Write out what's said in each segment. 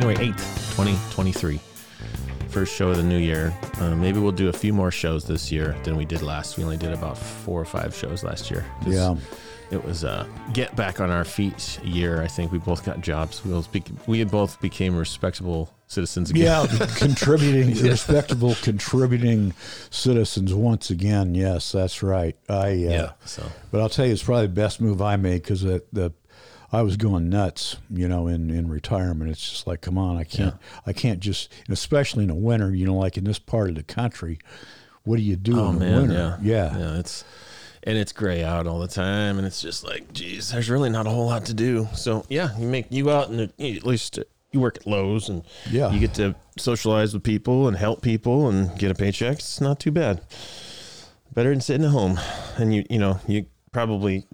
January 8th, 2023. First show of the new year. Uh, maybe we'll do a few more shows this year than we did last. We only did about four or five shows last year. Yeah. It was a get back on our feet year. I think we both got jobs. We both, we both became respectable citizens again. Yeah, contributing, respectable, contributing citizens once again. Yes, that's right. I, uh, Yeah. So, but I'll tell you, it's probably the best move I made because the, the I was going nuts, you know, in, in retirement. It's just like, come on, I can't, I can't just, especially in the winter, you know, like in this part of the country, what do you do oh in the man. winter? Yeah. Yeah. It's, and it's gray out all the time. And it's just like, geez, there's really not a whole lot to do. So, yeah, you make, you out and at least you work at Lowe's and Yeah. you get to socialize with people and help people and get a paycheck. It's not too bad. Better than sitting at home. And you, you know, you probably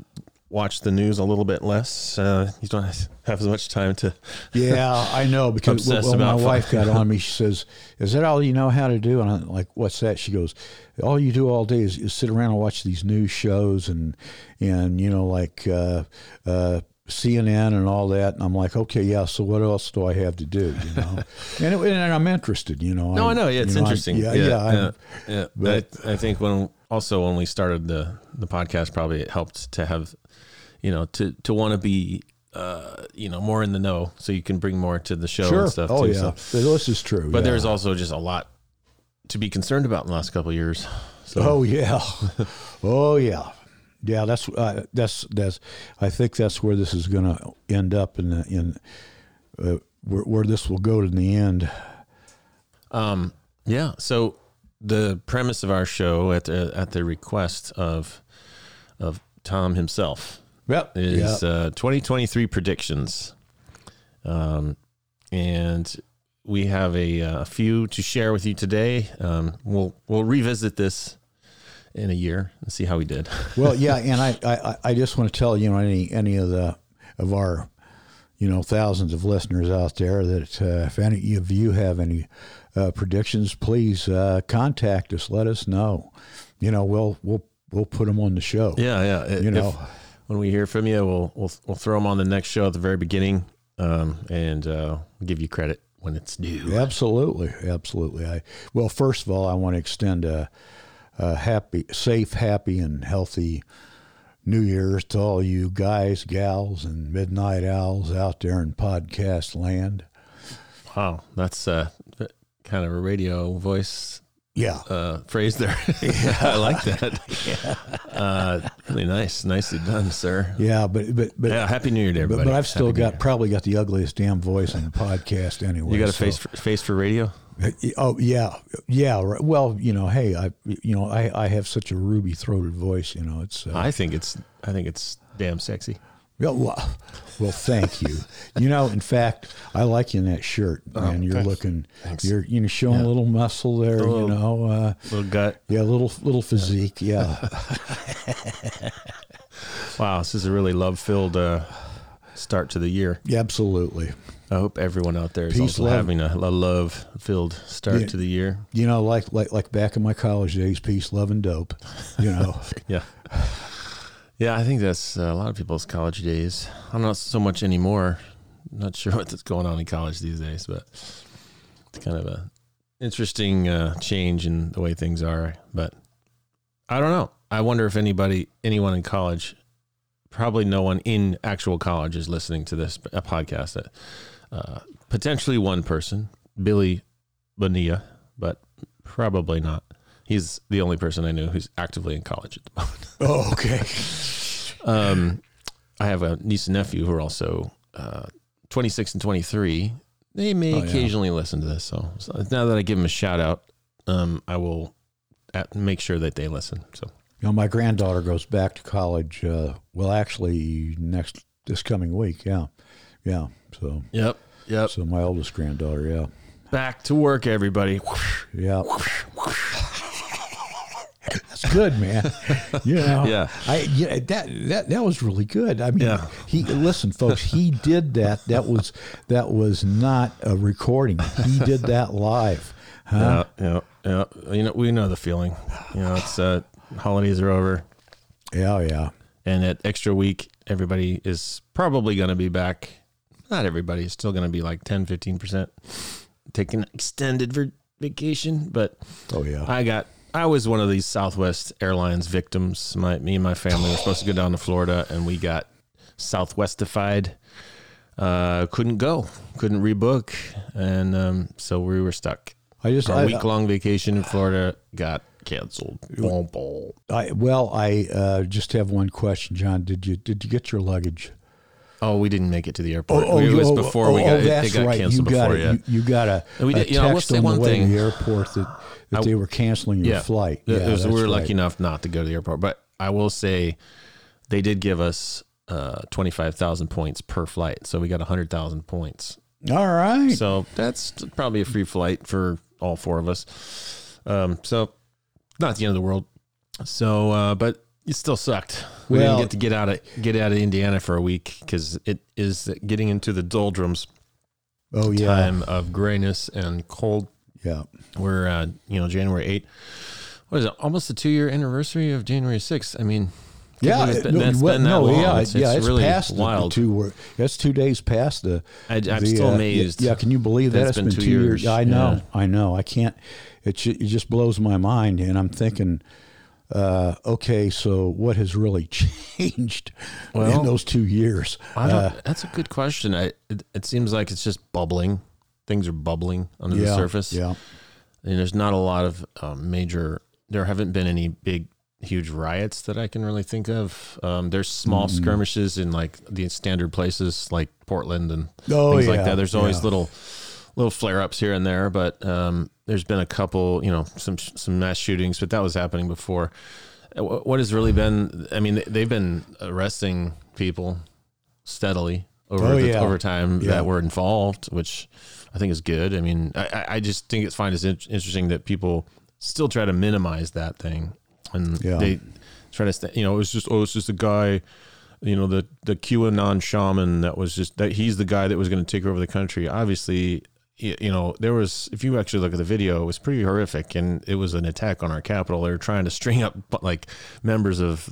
watch the news a little bit less. Uh, you don't have as much time to. Yeah, I know because Obsessed when my wife got on me, she says, "Is that all you know how to do?" And I'm like, "What's that?" She goes, "All you do all day is, is sit around and watch these news shows and and you know like uh, uh, CNN and all that." And I'm like, "Okay, yeah. So what else do I have to do?" You know, and, it, and I'm interested. You know. No, I know. Yeah, it's you know, I'm- interesting. yeah, yeah. I'm- yeah. yeah. but- I, I think when also when we started the the podcast, probably it helped to have, you know, to to want to be, uh, you know, more in the know, so you can bring more to the show Sure. and stuff. oh too, yeah. so- This is true. But yeah. there's also just a lot to be concerned about in the last couple of years. So Oh yeah, oh yeah, yeah. That's uh, that's that's. I think that's where this is going to end up in the, in uh, where, where this will go in the end. Um, yeah. So the premise of our show, at the, at the request of of Tom himself, Yep. is uh, 2023 predictions, um, and we have a, uh, few to share with you today. Um, we'll we'll revisit this in a year and see how we did. well, yeah, and I, I, I just want to tell you know any any of the of our you know thousands of listeners out there that uh, if any of you have any uh, predictions, please uh, contact us. Let us know. You know, we'll we'll we'll put them on the show. Yeah, yeah. You If- know. When we hear from you, we'll we'll we'll throw them on the next show at the very beginning, um, and uh, give you credit when it's due. Absolutely, absolutely. I well, first of all, I want to extend a, a happy, safe, happy, and healthy New Year's to all you guys, gals, and midnight owls out there in podcast land. Wow, that's uh, kind of a radio voice Yeah, uh, phrase there. I like that. Uh, really nice, nicely done, sir. yeah, but but but Yeah, happy New Year to but, everybody. but I've still Happy got probably got the ugliest damn voice on the podcast anyway. You got a so- face for, face for radio. Oh yeah, yeah. right. Well, you know, hey, I you know I I have such a ruby throated voice. You know, it's uh, I think it's I think it's damn sexy. Yeah, well, well, thank you. You know, in fact, I like you in that shirt, man. you're thanks. looking, Thanks. you're you know showing a little muscle there. little- you know, uh, Little gut. yeah, little little physique. Yeah, Wow, this is a really love filled uh, start to the year. yeah, absolutely. I hope everyone out there is Peace, also love. having a, a love filled start Yeah. to the year. You know, like like like back in my college days, peace, love, and dope. You know, Yeah. Yeah, I think that's uh, a lot of people's college days. I'm not so much anymore. Not sure what's going on in college these days, but it's kind of a interesting uh, change in the way things are. But I don't know. I wonder if anybody, anyone in college, probably no one in actual college is listening to this podcast. Uh, potentially one person, Billy Bonilla, but probably not. He's the only person I know who's actively in college at the moment. oh, okay. Um, I have a niece and nephew who are also uh, 26 and 23. They may Oh, yeah. occasionally listen to this. So, so now that I give them a shout out, um, I will at, make sure that they listen. So, You know, my granddaughter goes back to college. Uh, well, actually, next this coming week. Yeah, yeah. So, yep, yep. so my oldest granddaughter. Yeah, Back to work, everybody. yeah. That's good, man. You know, Yeah. I yeah, that that that was really good. I mean, Yeah. he listen, folks. He did that. That was that was not a recording. He did that live. Huh? Yeah, yeah, yeah. You know, we know the feeling. You know, it's uh, holidays are over, Yeah, yeah. and that extra week, everybody is probably going to be back not everybody is still going to be like 10, 15% taking extended vacation, but Oh yeah. I got I was one of these Southwest Airlines victims. My me and my family were supposed to go down to Florida and we got Southwestified. Uh, couldn't go, couldn't rebook, and um, so we were stuck. I just I, week long vacation in Florida got canceled. Boom, boom. I well I uh, just have one question, Jon. Did you did you get your luggage? Oh, we didn't make it to the airport. oh it was oh, before oh, we oh, got it, that's it got right. canceled you got before. it. Yeah, You, you got a, And we a did- you know, I will text say on one the way thing. to the airport that, that I- they were canceling your yeah. flight. It Yeah, was- we that's were right. lucky enough not to go to the airport, but I will say they did give us uh, twenty five thousand points per flight, so we got hundred thousand points. All right. So that's probably a free flight for all four of us. Um, so not the end of the world. So, uh, but it still sucked. We Well- didn't get to get out of get out of Indiana for a week because it is getting into the doldrums oh yeah. time of grayness and cold. Yeah. We're uh, you know January eighth. What is it? Almost the two year anniversary of January sixth. I mean, Yeah, it's it- been, no, it's well, been that no, long. yeah, It's, yeah, it's it's really past wild. The two, that's two days past the. I, I'm the, still uh, amazed. Yeah, can you believe that? It's been been, two years. years. I know, Yeah. I know. I can't. It it just blows my mind, and I'm thinking, uh, okay, so what has really changed Well, in those two years? I don't, Uh, that's a good question. I, it, it seems like it's just bubbling. Things are bubbling under yeah, the surface. Yeah, And there's not a lot of um, major, there haven't been any big, huge riots that I can really think of. Um, there's small Mm-mm. skirmishes in like the standard places like Portland and oh things yeah. like that. There's always yeah. little, little flare ups here and there, but um, there's been a couple, you know, some some mass shootings, but that was happening before. Uh, What has really been? I mean, they- they've been arresting people steadily over Oh, the, yeah. over time Yeah. that were involved, which I think is good. I mean, I, I- just think it's fine. It's in- interesting that people still try to minimize that thing, and Yeah. they try to, st- you know, it was just oh, it's just a guy you know the the QAnon shaman that was just that he's the guy that was going to take over the country. Obviously, you know there was if you actually look at the video, it was pretty horrific, and it was an attack on our capital. They were trying to string up like members of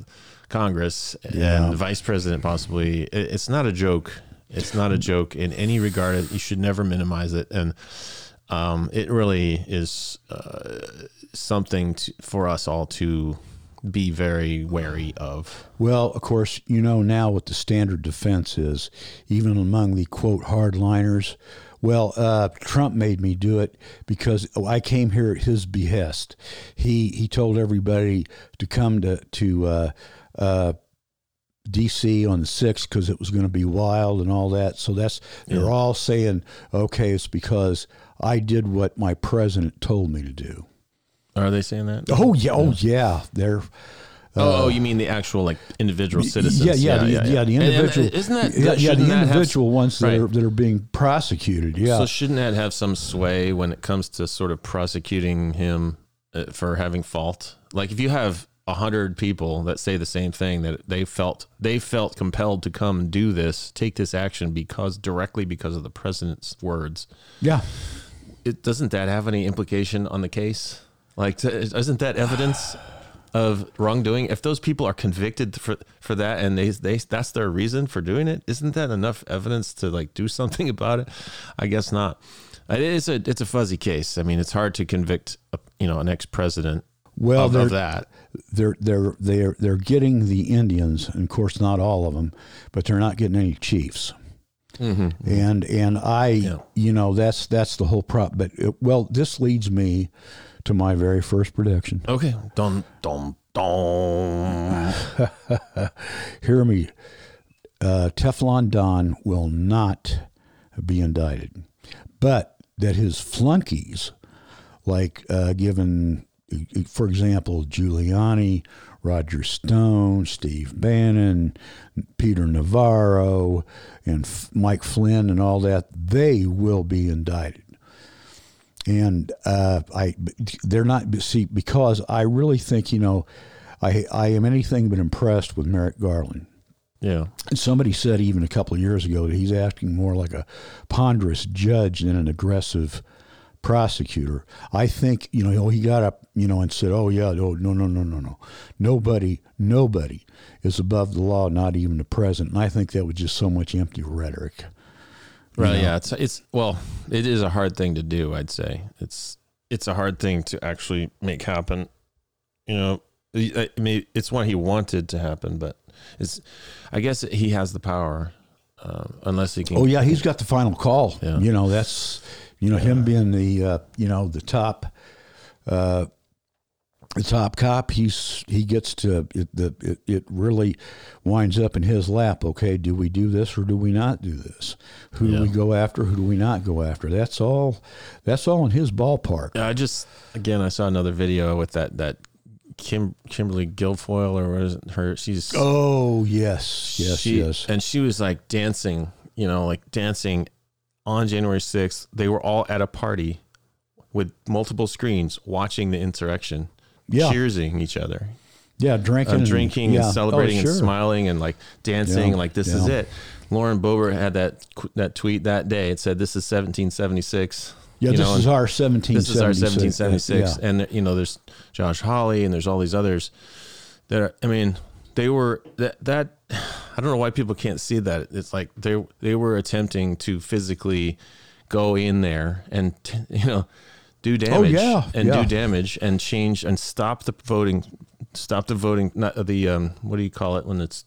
Congress Yeah. and the vice president, possibly. It's not a joke. It's not a joke in any regard. You should never minimize it, and um, it really is uh, something to, for us all to be very wary of. Well, of course, you know now what the standard defense is, even among the quote hardliners. Well, uh, Trump made me do it because I came here at his behest. He he told everybody to come to to uh, uh, D.C. on the sixth because it was going to be wild and all that. So that's they're all saying, okay, it's because I did what my president told me to do. Are they saying that? Oh yeah, oh yeah, they're. Oh, oh, you mean the actual like individual citizens? Yeah, yeah, the, yeah, the And- and individual. isn't that yeah, yeah, the that have- individual ones that right. are that are being prosecuted? Yeah, So shouldn't that have some sway when it comes to sort of prosecuting him uh, for having fault? Like if you have a hundred people that say the same thing that they felt they felt compelled to come do this, take this action because directly because of the president's words. yeah, It doesn't that have any implication on the case? Like, isn't that evidence of wrongdoing? If those people are convicted for for that and they they that's their reason for doing it, isn't that enough evidence to like do something about it? I guess not. It is a it's a fuzzy case. I mean, it's hard to convict a, you know an ex president Well, of, they're, of that. they're they're they're they're getting the Indians, and of course not all of them, but they're not getting any chiefs. Mm-hmm. And and I, Yeah. you know, that's that's the whole prop. But it, well, this leads me to my very first prediction. Okay, dum dum dum. Hear me. Uh, Teflon Don will not be indicted, but that his flunkies, like uh, given, for example, Giuliani, Roger Stone, Steve Bannon, Peter Navarro, and F- Mike Flynn, and all that, they will be indicted. And uh, I, they're not see because I really think you know, I I am anything but impressed with Merrick Garland. Yeah, And somebody said even a couple of years ago that he's acting more like a ponderous judge than an aggressive prosecutor. I think, you know, he got up, you know, and said, oh, yeah, no, no, no, no, no, no. Nobody, nobody is above the law, not even the president. And I think that was just so much empty rhetoric. Right. know? Yeah. It's it's well, it is a hard thing to do. I'd say it's it's a hard thing to actually make happen. You know, I mean, it's what he wanted to happen, but it's. I guess he has the power, um, unless he can. Oh yeah, he's got the final call. Yeah. You know, that's you know him being the uh, you know the top uh, the top cop. He's he gets to it, the it, it really winds up in his lap. Okay, do we do this or do we not do this? Who Yeah. do we go after? Who do we not go after? That's all. That's all in his ballpark. I just again, I saw another video with that that Kim Kimberly Guilfoyle or what is it? Her she's Oh yes, yes, she, yes. and she was like dancing, you know, like dancing on January 6th. They were all at a party with multiple screens watching the insurrection, Yeah. cheersing each other, Yeah, drinking, uh, and- drinking yeah. and celebrating oh, sure. and smiling and like dancing. Yeah, Like this is it. Lauren Boebert had that that tweet that day. It said, "This is 1776." Yeah, you this know, is our seventeen. this is our 1776 Yeah. and you know there's Josh Hawley and there's all these others that are i mean they were that that i don't know why people can't see that it's like they they were attempting to physically go in there and you know do damage Oh, yeah, and yeah. do damage and change and stop the voting stop the voting not the um what do you call it when it's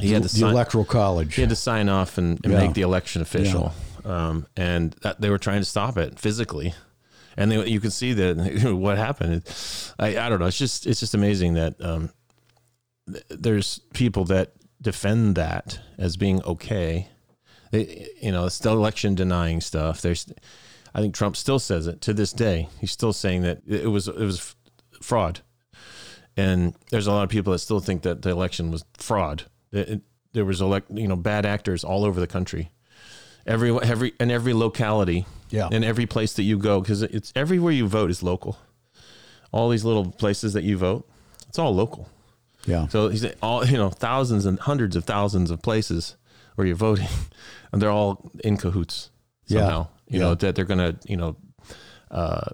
he had to the sign, electoral college. he had to sign off and, and Yeah. make the election official. Um, and that they were trying to stop it physically. And they, you can see that what happened. I, I don't know. It's just it's just amazing that um, th- there's people that defend that as being okay. They, you know, it's still election denying stuff. There's, I think Trump still says it to this day. He's still saying that it was it was fraud, and there's a lot of people that still think that the election was fraud. It- it- there was elect, you know, bad actors all over the country, every every in every locality, Yeah. in every place that you go, because it's everywhere you vote is local. All these little places that you vote, it's all local. yeah. So he's all you know, thousands and hundreds of thousands of places where you're voting, and they're all in cahoots Yeah. You Yeah. know that they're gonna you know uh,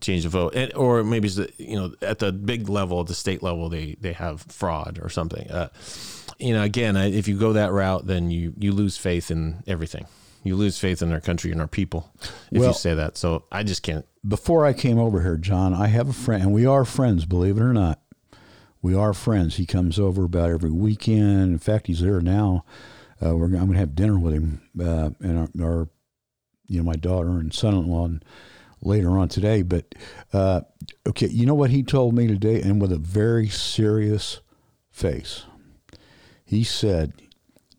change the vote, and, or maybe it's the, you know at the big level, at the state level, they they have fraud or something. Uh, you know, again, I- if you go that route, then you you lose faith in everything. You lose faith in our country and our people if Well- you say that. So I just can't. before I came over here, Jon, I have a friend, and we are friends, believe it or not. We are friends. He comes over about every weekend. In fact, he's there now. Uh, we're, I'm going to have dinner with him uh, and our, our, you know, my daughter and son-in-law and later on today. But uh, okay, you know what he told me today, and with a very serious face, he said,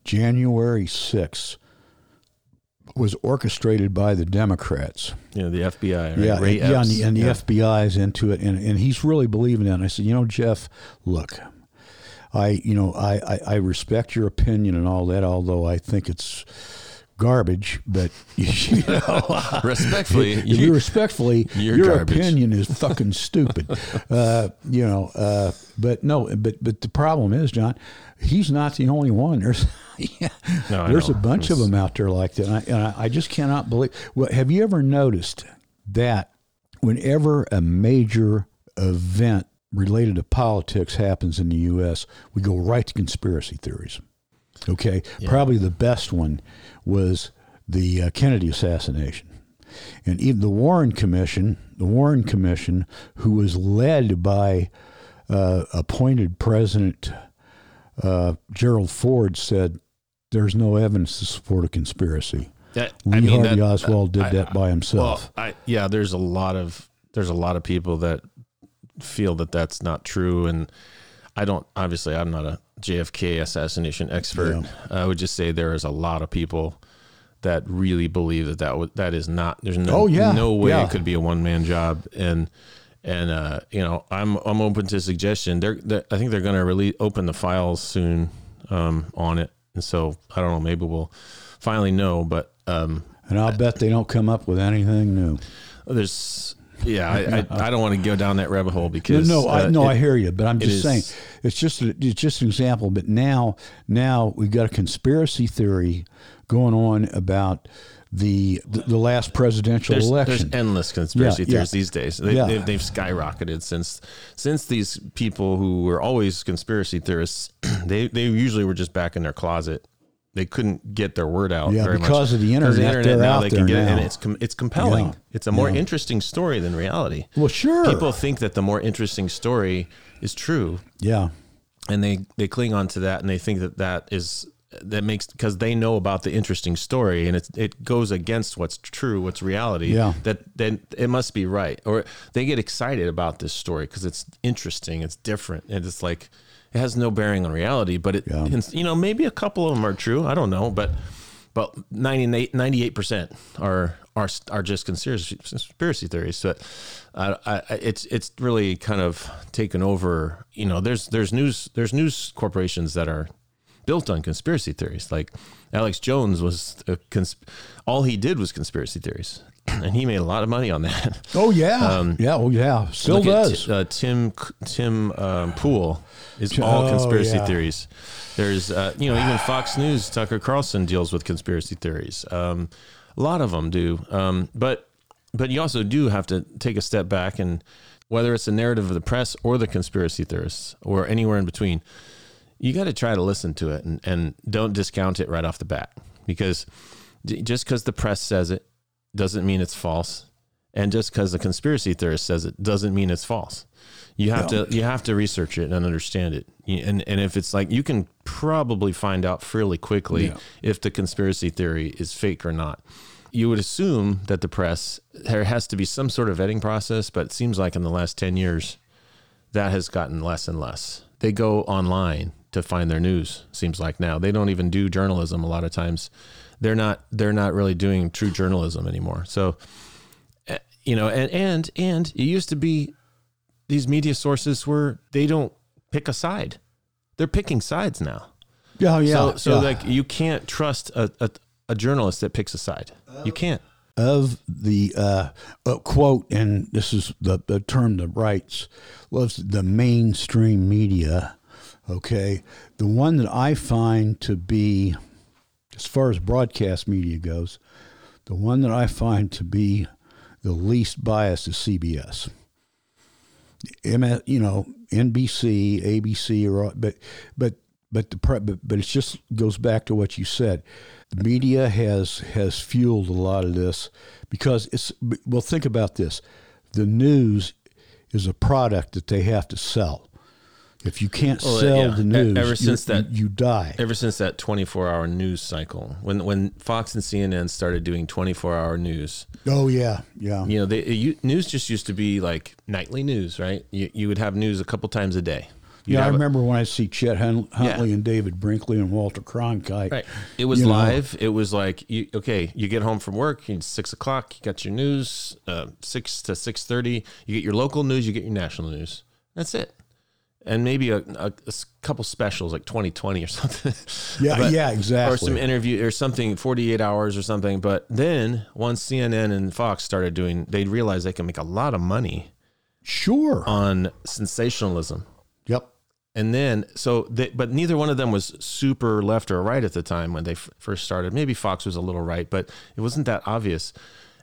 January 6th was orchestrated by the Democrats. You know, the FBI, right? Yeah, Wray and, yeah, and the, and the Yeah. FBI is into it, and, and he's really believing that. And I said, you know, Jeff, look, I, you know, I, I, I respect your opinion and all that, although I think it's garbage. But you know, respectfully, if you you, respectfully, your garbage. opinion is fucking stupid. uh, you know, uh, but no, but but the problem is, Jon, he's not the only one. There's yeah, No, there's a bunch of them out there like that, and I, and I, I just cannot believe. Well, have you ever noticed that whenever a major event related to politics happens in the U.S., we go right to conspiracy theories. Okay, probably the best one was the uh, Kennedy assassination, and even the Warren Commission, the Warren Commission, who was led by uh, appointed President uh, Gerald Ford, said there's no evidence to support a conspiracy. that, Lee Harvey that- Oswald did I- that by himself. Well, I, yeah, there's a lot of there's a lot of people that feel that that's not true, and I don't. Obviously, I'm not a JFK assassination expert. I would just say there is a lot of people that really believe that that would, that is not. There's no Oh, yeah, no way yeah. it could be a one man job, and and uh, you know I'm I'm open to suggestion. They're, they're I think they're going to really open the files soon um, on it, and so I don't know. Maybe we'll finally know, but. Um, and I'll bet they don't come up with anything new. there's yeah I, I, I don't want to go down that rabbit hole because no, I, uh, no, it- I hear you, but I'm it just is- saying it's just a, it's just an example. But now, now we've got a conspiracy theory going on about the the, last presidential there's, election. there's endless conspiracy Yeah, theories yeah. these days. They, Yeah. they've, they've skyrocketed since since these people who were always conspiracy theorists. They they usually were just back in their closet, they couldn't get their word out. Yeah, because much. of the Because internet, they're out there it, now. and it's com- it's compelling. Yeah. It's a more Yeah. interesting story than reality. Well, sure. People think that the more interesting story is true, yeah. and they they cling on to that, and they think that that is that makes because they know about the interesting story, and it it goes against what's true, what's reality. Yeah. that then it must be right, or they get excited about this story because it's interesting, it's different, and it's like it has no bearing on reality. But it, Yeah. you know, maybe a couple of them are true. I don't know, but but 98 percent are are are just conspiracy conspiracy theories. So uh, I, I, it's it's really kind of taken over. You know, there's there's news there's news corporations that are built on conspiracy theories. Like Alex Jones was a cons- all he did was conspiracy theories, and he made a lot of money on that. Oh yeah. yeah. Oh yeah. Still does. T- uh, Tim Tim um, Pool is all Oh, conspiracy yeah. theories. There's uh, you know even Fox News Tucker Carlson deals with conspiracy theories. Um, a lot of them do, um, but but you also do have to take a step back and whether it's the narrative of the press or the conspiracy theorists or anywhere in between, you got to try to listen to it and, and don't discount it right off the bat because just because the press says it doesn't mean it's false and just because the conspiracy theorist says it doesn't mean it's false you have to you have to research it and understand it and and if it's like you can probably find out fairly quickly Yeah. if the conspiracy theory is fake or not you would assume that the press there has to be some sort of vetting process but it seems like in the last 10 years that has gotten less and less. They go online to find their news. Seems like now they don't even do journalism. A lot of times, they're not they're not really doing true journalism anymore. So, eh, you know, and and and it used to be these media sources were they don't pick a side. They're picking sides now. yeah. Yeah. so so yeah. like you can't trust a, a a journalist that picks a side. You can't. of the uh, uh, quote, and this is the, the term the rights loves the mainstream media. Okay, the one that I find to be, as far as broadcast media goes, the one that I find to be the least biased is CBS. M- you know, NBC, ABC, or but but but the but, but it just goes back to what you said. The media has has fueled a lot of this because it's well. Think about this: the news is a product that they have to sell. If you can't Well, sell yeah. the news, ever you- since that- you, die. ever since that 24 hour news cycle when when Fox and CNN started doing 24 hour news Oh yeah, yeah, you know they you, news just used to be like nightly news right you, you would have news a couple times a day You'd yeah. I have a- remember when I see Chet Huntley Yeah. and David Brinkley and Walter Cronkite. right it was you know. live it was like you, okay you get home from work it's six o'clock you got your news uh, six to 6.30 you get your local news you get your national news that's it and maybe a couple specials like 2020 or something Yeah, But- yeah, exactly. or some interview or something 48 hours or something but then once cnn and fox started doing they realized they can make a lot of money sure. on sensationalism yep. and then so they, but neither one of them was super left or right at the time when they f- first started maybe fox was a little right but it wasn't that obvious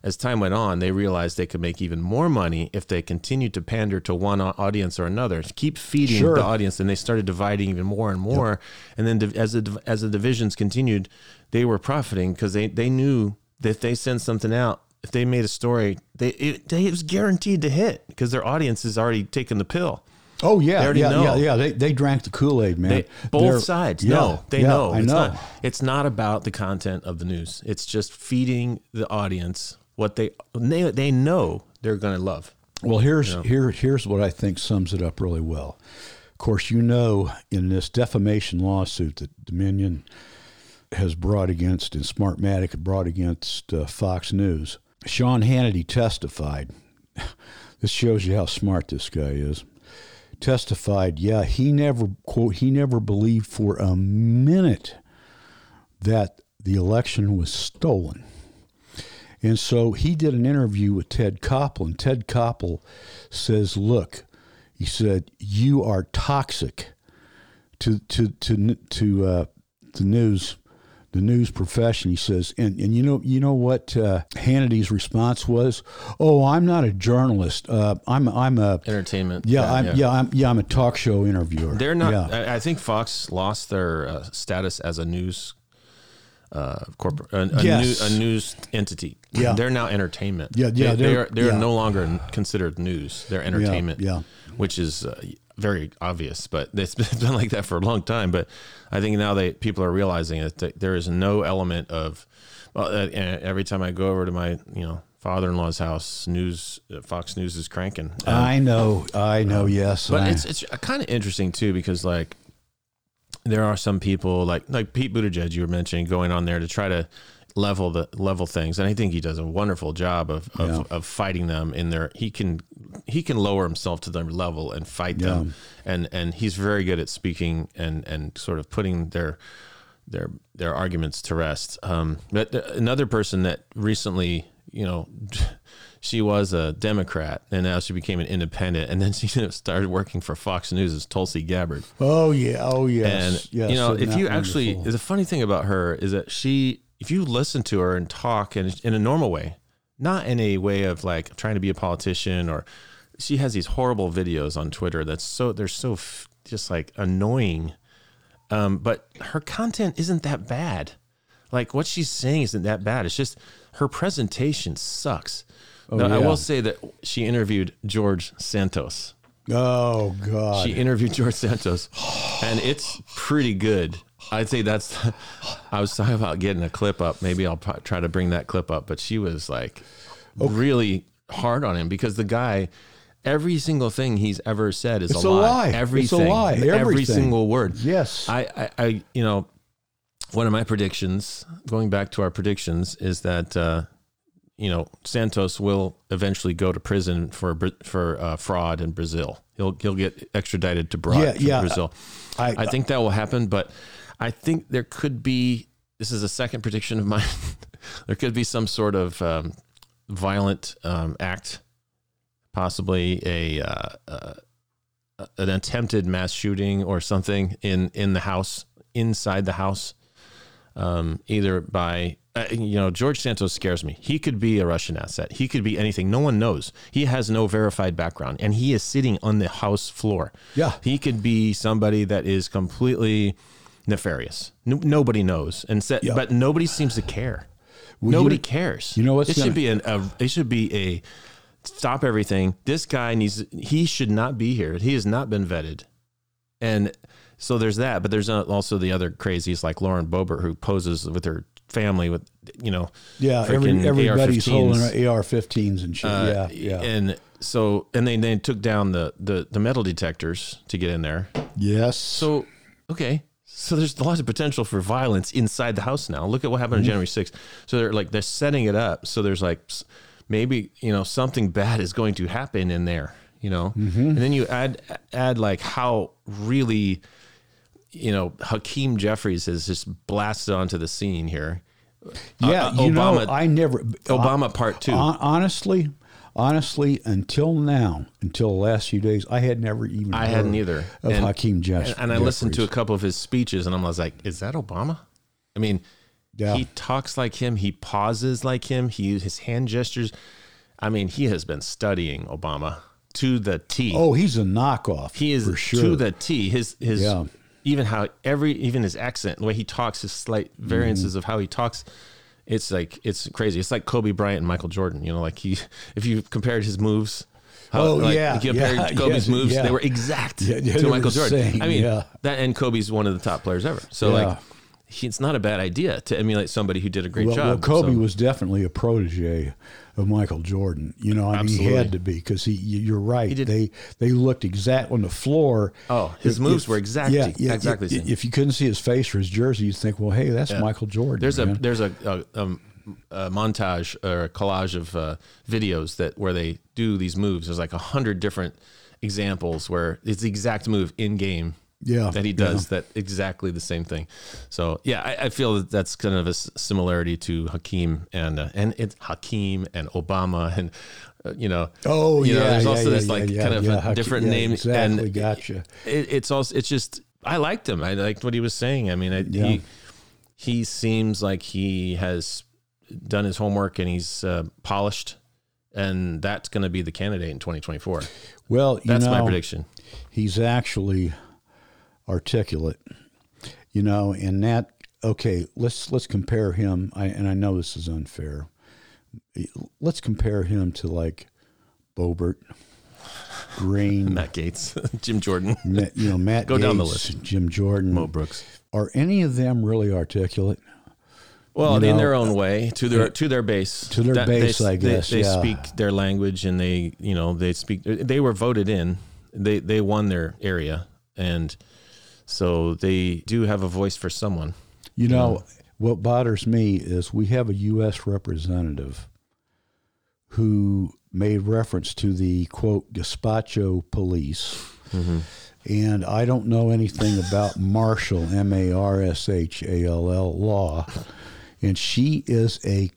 as time went on they realized they could make even more money if they continued to pander to one audience or another keep feeding Sure. the audience and they started dividing even more and more and then as the as the divisions continued they were profiting because they they knew that if they sent something out if they made a story they it, they, it was guaranteed to hit because their audience has already taken the pill Oh yeah, already yeah, know. yeah, yeah. They they drank the Kool Aid, man. they, both They're- sides yeah, know. They yeah, know. I it's know. Not, it's not about the content of the news. It's just feeding the audience what they they, they know they're going to love. Well, here's here here's what I think sums it up really well. Of course, you know, in this defamation lawsuit that Dominion has brought against and Smartmatic brought against uh, Fox News, Sean Hannity testified. this shows you how smart this guy is. Testified, yeah, he never quote he never believed for a minute that the election was stolen. And so he did an interview with Ted Koppel, and Ted Koppel says, "Look," he said, "you are toxic to to to to uh, the news." The news profession, he says, and, and you know you know what uh, Hannity's response was? Oh, I'm not a journalist. Uh, I'm I'm a Entertainment. yeah, I'm, yeah. I'm yeah I'm a talk show interviewer. They're not. Yeah. I, I think Fox lost their uh, status as a news uh, corporate a, a, Yes. new, a news entity. Yeah. they're now entertainment. Yeah, yeah, They, they're- they're they're yeah. no longer considered news. They're entertainment. yeah. which is uh, very obvious, but it's been like that for a long time. But I think now they people are realizing that there is no element of. Well, uh, every time I go over to my you know father-in-law's house, news uh, Fox News is cranking. And- I know, I know. Yes, but it's it's kind of interesting too because like there are some people like like Pete Buttigieg you were mentioning going on there to try to level the level things and I think he does a wonderful job of of, Yeah. of fighting them in their he can he can lower himself to their level and fight them and and he's very good at speaking and and sort of putting their their their arguments to rest. Um, but another person that recently, you know, she was a Democrat and now she became an independent, and then she started working for Fox News as Tulsi Gabbard. oh yeah, oh yeah. And yes, yes. you know, if you actually, wonderful? the funny thing about her is that she, if you listen to her and talk in, in a normal way, not in a way of like trying to be a politician or she has these horrible videos on Twitter that's so they're so f- just like annoying. Um, but her content isn't that bad. Like what she's saying isn't that bad. It's just her presentation sucks. Now, I yeah. will say that she interviewed George Santos. oh god, She interviewed George Santos, and it's pretty good. I'd say that's. I was talking about getting a clip up. Maybe I'll try to bring that clip up. But she was like really hard on him because the guy, every single thing he's ever said is It's a a lie. lie. It's a Everything, every single word. yes, I, I, I, you know, one of my predictions, going back to our predictions, is that uh, you know Santos will eventually go to prison for for uh, fraud in Brazil. He'll he'll get extradited to, Bra- Yeah, yeah. Brazil. I, I think that will happen, but I think there could be. This is a second prediction of mine. there could be some sort of um, violent um, act, possibly a uh, uh, an attempted mass shooting or something in in the house, inside the house, um, either by. Uh, you know, George Santos scares me. He could be a Russian asset. He could be anything. No one knows. He has no verified background, and he is sitting on the House floor. Yeah. he could be somebody that is completely nefarious. No, nobody knows, and sa- Yeah. but nobody seems to care. Well, nobody you- cares. you know what's It gonna- should be an. A, it should be a stop everything. This guy needs. He should not be here. He has not been vetted, and so there's that. But there's also the other crazies like Lauren Boebert who poses with her family with you know yeah, every, everybody's AR-15s. holding AR-15s and shit. Uh, yeah, yeah. and so and they then took down the, the the metal detectors to get in there. yes. So okay, so there's a lot of potential for violence inside the house now. Look at what happened on January 6th. So they're like they're setting it up. So there's like maybe you know something bad is going to happen in there. You know, and then you add add like how really you know Hakeem Jeffries has just blasted onto the scene here. yeah, uh, you Obama- know, I never Obama part two. Honestly, honestly, until now, until the last few days, I had never even. I heard hadn't either. Of And- Hakeem Jeffries. And, and I listened to a couple of his speeches, and I was like, "Is that Obama?" I mean, Yeah. he talks like him. He pauses like him. He his hand gestures. I mean, he has been studying Obama to the T. Oh, he's a knockoff. he is for sure. to the T. His his Yeah. Even how every even his accent, the way he talks, his slight variances Mm-hmm. of how he talks. It's like it's crazy. It's like Kobe Bryant and Michael Jordan. You know, like he if you compared his moves. How, Oh, like, yeah, compared yeah, Kobe's yes, moves, yeah. they were exact Yeah, to Michael Jordan. same, I mean, that and Kobe's one of the top players ever. So like, he, it's not a bad idea to emulate somebody who did a great well, job. well, Kobe So- was definitely a protege of Michael Jordan. You know, I mean, he had to be because he. you- You're right. did- They they looked exact on the floor. Oh, his If- moves if- were exact- Yeah, yeah, exactly the If, same. if you couldn't see his face or his jersey, you'd think, well, hey, that's Yeah. Michael Jordan. There's a there's a, a, um, a montage or a collage of uh, videos that where they do these moves. There's like a hundred different examples where it's the exact move in game yeah that he does that exactly the same thing. So yeah, I, I feel that that's kind of a similarity to Hakeem and uh, and it's Hakeem and Obama and uh, you know Oh you yeah, know there's yeah, also yeah, this like yeah, kind of yeah, Hakeem- different yeah, name Exactly, and gotcha. it, it's also it's just I liked him. I liked what he was saying. I mean, I, Yeah. he he seems like he has done his homework and he's uh, polished, and that's going to be the candidate in 2024. Well, you That's know, my prediction. he's actually articulate, you know, and that okay, let's let's compare him. I, and I know this is unfair. Let's compare him to like Boebert, Greene, Matt Gaetz, Jim Jordan, Matt, you know Matt. Go down the list. Jim Jordan, Mo Brooks. Are any of them really articulate? Well, You in their own way, to their uh, to their base, to their That- base, they, I guess, they, they yeah. speak their language, and they you know they speak. They were voted in. They they won their area, and so they do have a voice for someone. You know, what bothers me is we have a U.S. representative who made reference to the quote gazpacho police. Mm-hmm. And I don't know anything about Marshall, M A R S H A L L law. And she is a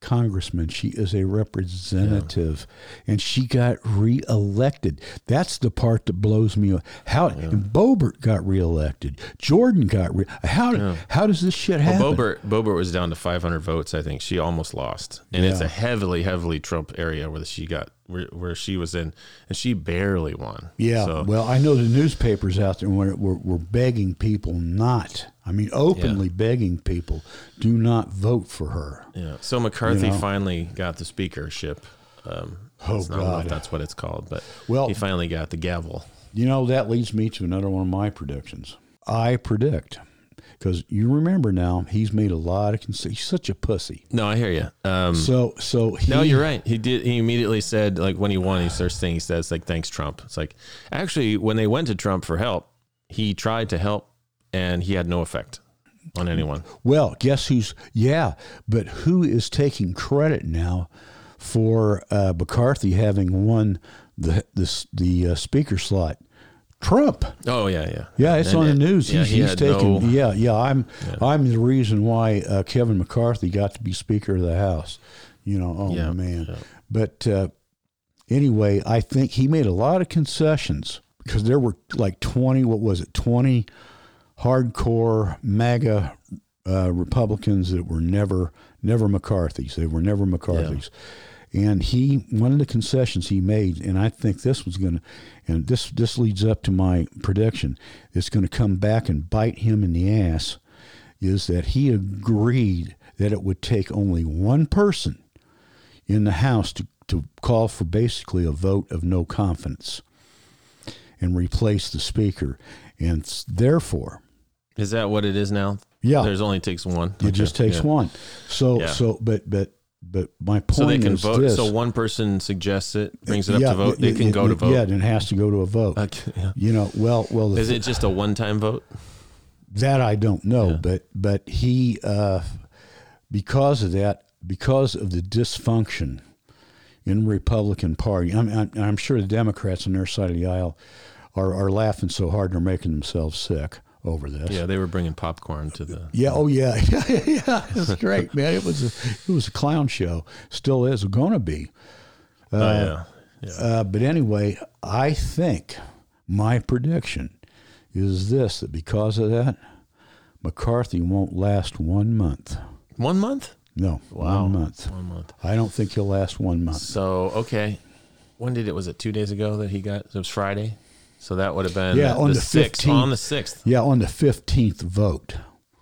congressman. She is a representative. And she got reelected. That's the part that blows me away. How and Boebert got reelected. Jordan got re how how does this shit happen? Well, Boebert Boebert was down to 500 votes. I think she almost lost, and it's a heavily heavily Trump area where she got where, where she was in, and she barely won. Yeah, So, well, I know the newspapers out there were, were, were begging people not. I mean, openly begging people, do not vote for her. yeah. So McCarthy You know? finally got the speakership. Um, Oh, know if God. that's what it's called, but Well- he finally got the gavel. You know, that leads me to another one of my predictions. I predict, because you remember now, he's made a lot of concessions. He's such a pussy. No, I hear you. Um, So, so he, no, you're right. He did. He immediately said, like when he won, he first thing he says, like, "Thanks, Trump." It's like, actually, when they went to Trump for help, he tried to help, and he had no effect on anyone. Well, guess who's, yeah, but who is taking credit now for uh, McCarthy having won the, the, the uh, speaker slot? Trump. Oh yeah, yeah, Yeah, it's And on the news. yeah, he's he he's taking. no- yeah, yeah. I'm I'm the reason why uh, Kevin McCarthy got to be Speaker of the House. You know, oh Yeah, man. yeah. But uh, anyway, I think he made a lot of concessions because there were like twenty. What was it? Twenty hardcore MAGA uh, Republicans that were never never McCarthy's. They were never McCarthy's. And he one of the concessions he made, and I think this was going to, and this this leads up to my prediction. It's going to come back and bite him in the ass. Is that he agreed that it would take only one person in the House to, to call for basically a vote of no confidence and replace the Speaker. And therefore, Is that what it is now? Yeah. There's only takes one. it just takes one. So, Yeah. so, but, but, but my point So they can is vote. this. So one person suggests it, brings it up Yeah, to vote. They it- can it- go to vote. Yeah, and it has to go to a vote. Okay, yeah. You know, well, well, Is it just a one-time vote? That I don't know, Yeah. but but he uh, because of that, because of the dysfunction in Republican Party, I'm, I'm, I'm sure the Democrats on their side of the aisle are, are laughing so hard they're making themselves sick over this. Yeah, they were bringing popcorn to the. Yeah. Oh, yeah. Yeah. yeah. It was great, man. It was a, it was a clown show. Still is going to be. oh yeah, yeah. Uh, but anyway, I think my prediction is this: that because of that, McCarthy won't last one month. One month. No, Wow. one month. One month. I don't think he'll last one month. So okay, when did it? Was it two days ago that he got? It was Friday. So that would have been Yeah, on the sixth. 15th. On the sixth. Yeah, on the fifteenth vote.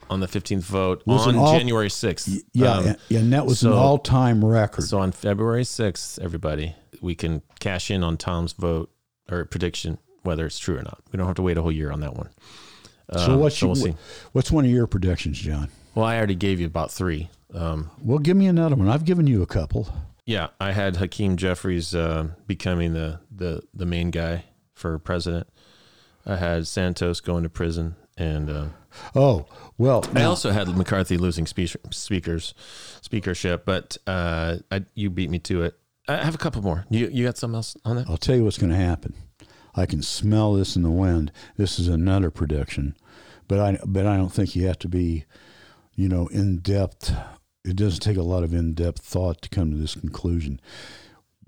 On the fifteenth vote Was on all- January sixth. Yeah, Um, and, and that was an all-time record. So on February 6th, everybody, we can cash in on Tom's vote or prediction, whether it's true or not. We don't have to wait a whole year on that one. so Um, what's we'll your, see. what's one of your predictions, Jon? Well, I already gave you about three. Um, Well, give me another one. I've given you a couple. yeah, I had Hakeem Jeffries uh, becoming the, the the main guy for president. I had Santos going to prison, and uh, Oh, well, I now, also had McCarthy losing speaker, speakers speakership. But uh, I, you beat me to it. I have a couple more. You you got something else on that? I'll tell you what's going to happen. I can smell this in the wind. This is another prediction, but I but I don't think you have to be, you know, in depth. It doesn't take a lot of in depth thought to come to this conclusion.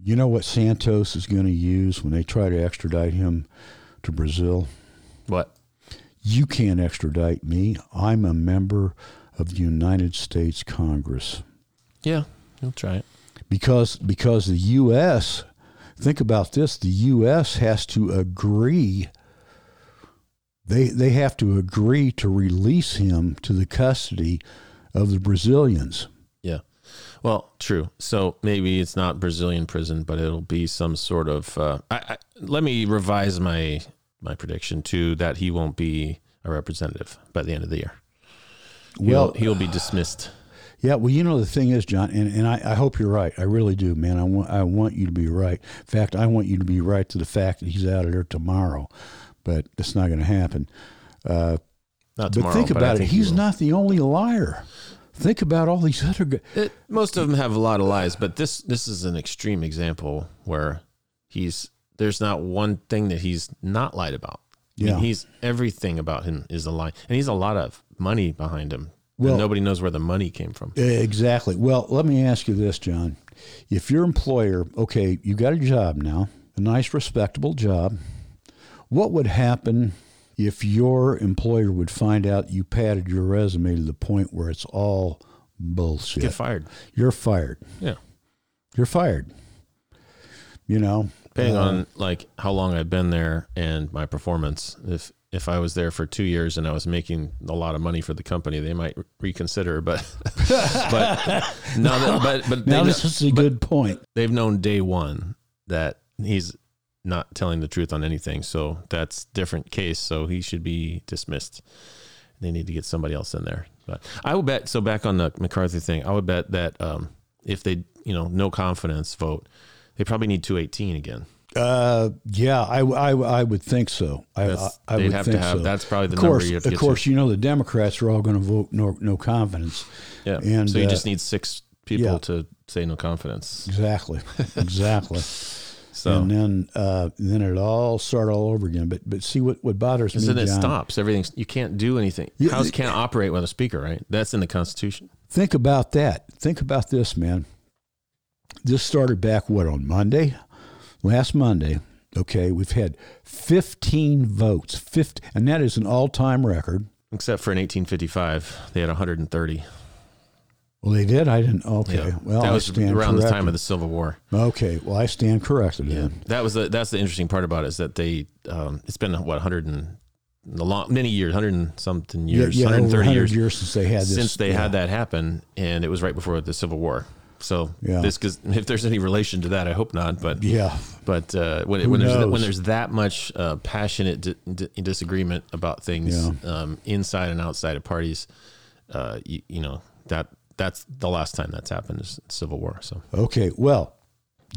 You know what Santos is going to use when they try to extradite him to Brazil? What? You can't extradite me. I'm a member of the United States Congress Yeah, you'll try it. because because the U.S. Think about this: the U.S. has to agree they they have to agree to release him to the custody of the Brazilians. Well, true. So maybe it's not Brazilian prison, but it'll be some sort of. Uh, I, I, let me revise my my prediction to that he won't be a representative by the end of the year. Well, he'll, he'll be dismissed. Yeah, well, you know the thing is, Jon, and, and I, I hope you're right. I really do, man. I want I want you to be right. In fact, I want you to be right to the fact that he's out of there tomorrow, but that's not going to happen. Uh, Not but tomorrow. think but I about it. think he He's not the only liar. Think about all these other guys. It, most of them have a lot of lies, but this this is an extreme example where he's there's not one thing that he's not lied about. I mean, Yeah. he's everything about him is a lie, and he's a lot of money behind him. Well- nobody knows where the money came from. Exactly. Well, let me ask you this, Jon. If your employer, okay, you got a job now, a nice, respectable job, what would happen if your employer would find out you padded your resume to the point where it's all bullshit? Get fired. You're fired. Yeah, You're fired. You know, depending uh, on like how long I've been there and my performance. If if I was there for two years and I was making a lot of money for the company, they might reconsider. But but no, that- but but now this know- is a good point. they've known day one that he's not telling the truth on anything. So that's different case. So he should be dismissed. They need to get somebody else in there. But I would bet. So back on the McCarthy thing, I would bet that um, if they, you know, no confidence vote, they probably need 218 again. Uh, yeah, I, I, I would think so. I, I, I they'd have think to have. so. That's probably the of course, number you have to of course, to. you know the Democrats are all going to vote no, no confidence. Yeah. and, so you uh, just need six people yeah. to say no confidence. Exactly, exactly. So and then, uh, then it all start all over again. But, but see what, what bothers me, then it Jon, stops. Everything you can't do anything. Yeah, House can't operate without a speaker, right? That's in the Constitution. Think about that. Think about this, man. This started back what on Monday, last Monday. Okay, we've had 15 votes, 50, and that is an all-time record. Except for in 1855, they had 130. Well, they did. I didn't. Okay. Yeah. Well, that I was stand around the time corrected. of the Civil War. Okay. Well, I stand corrected. Yeah, Then. that was the that's the interesting part about it is that they um, it's been what 100 and a long many years, 100 and something years, yeah, yeah, 130 100 years, since they had this. since they yeah. had that happen, and it was right before the Civil War. So Yeah. this, cause if there's any relation to that, I hope not. But Yeah. but uh, when, when there's knows? when there's that much uh, passionate di- di- disagreement about things um, inside and outside of parties, uh, you, you know that that's the last time that's happened is Civil War. So Okay. Well,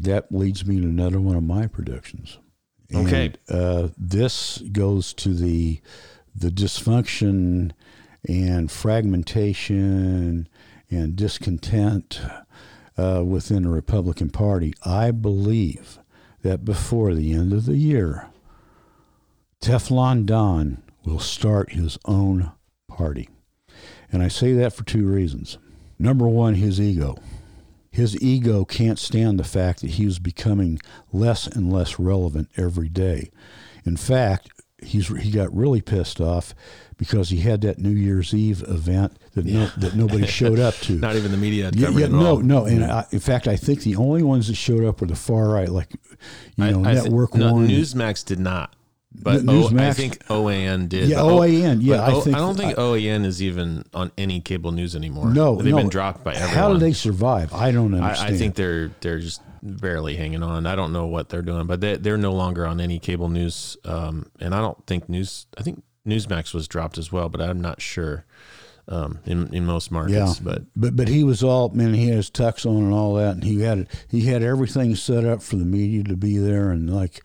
that leads me to another one of my predictions. And, Okay. Uh, this goes to the the dysfunction and fragmentation and discontent uh, within the Republican Party. I believe that before the end of the year, Teflon Don will start his own party. And I say that for two reasons. Number one, his ego. His ego can't stand the fact that he was becoming less and less relevant every day. In fact, he's he got really pissed off because he had that New Year's Eve event that no, that nobody showed up to. not even the media Yeah, yeah, no, no, and I, in fact, I think the only ones that showed up were the far right, like you know, I- Network no, One. Newsmax did not, but o, I think OAN did. Yeah, OAN, yeah, I O- think- I don't think OAN is even on any cable news anymore. no, they've no. been dropped by everyone. How do they survive? I don't understand. I, I think they're they're just barely hanging on. I don't know what they're doing, but they they're no longer on any cable news. Um, and I don't think news. I think Newsmax was dropped as well, but I'm not sure. Um, in in most markets, Yeah, but but but he was all man. He had his tux on and all that, and he had he had everything set up for the media to be there, and like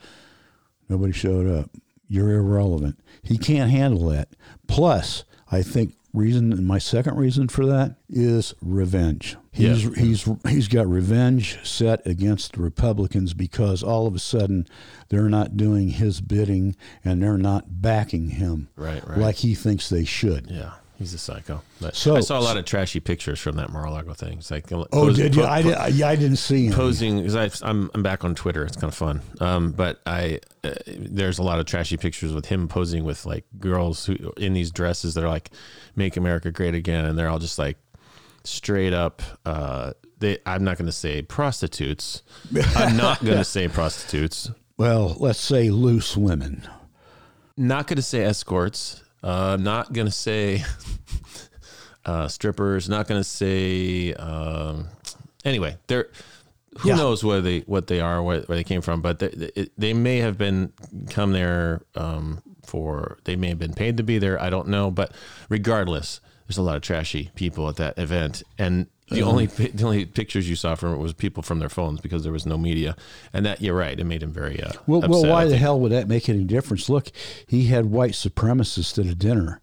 nobody showed up. You're irrelevant. He can't handle that. Plus, I think reason my second reason for that is revenge. He's Yeah. he's he's got revenge set against the Republicans because all of a sudden they're not doing his bidding and they're not backing him right, right, like he thinks they should. yeah. He's a psycho. But So- I saw a lot of trashy pictures from that Mar-a-Lago thing. It's like Oh, did you? po- I, did, yeah, I didn't see him. posing because I'm I'm back on Twitter. It's kind of fun. Um, but I uh, there's a lot of trashy pictures with him posing with like girls who in these dresses that are like "Make America Great Again," and they're all just like straight up. Uh, they I'm not going to say prostitutes. I'm not going to say prostitutes. Well, let's say loose women. not going to say escorts. Uh, not going to say uh, strippers. Not going to say. Um, anyway, they're who Yeah. knows where they what they are, where, where they came from, but they, they, they may have been come there um, for they may have been paid to be there. I don't know, but regardless, there's a lot of trashy people at that event, and the Uh-huh. only the only pictures you saw from it was people from their phones because there was no media, and that you're right, it made him very uh, Well, well, upset, I why the hell would that make any difference? Look, he had white supremacists at a dinner.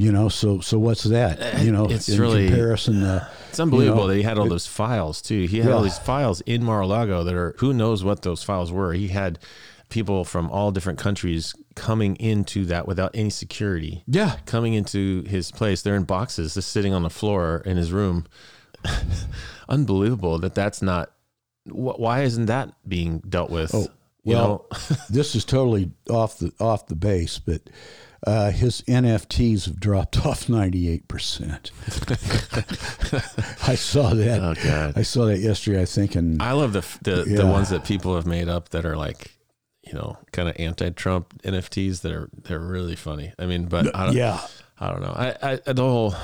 You know, so so what's that? You know, It's in really- comparison. Uh, It's unbelievable you know, that he had all those files too. He had all these files in Mar-a-Lago that are who knows what those files were. He had people from all different countries coming into that without any security. yeah, Coming into his place, they're in boxes, just sitting on the floor in his room. Unbelievable that that's not. wh- Why isn't that being dealt with? Oh, you well, know, this is totally off the off the base, but uh, his NFTs have dropped off ninety eight percent. I saw that. oh god, I saw that yesterday. I think, and I love the the, the ones that people have made up that are like, you know, kind of anti-Trump NFTs that are they're really funny. I mean, but I don't, yeah, I don't know. I, I the whole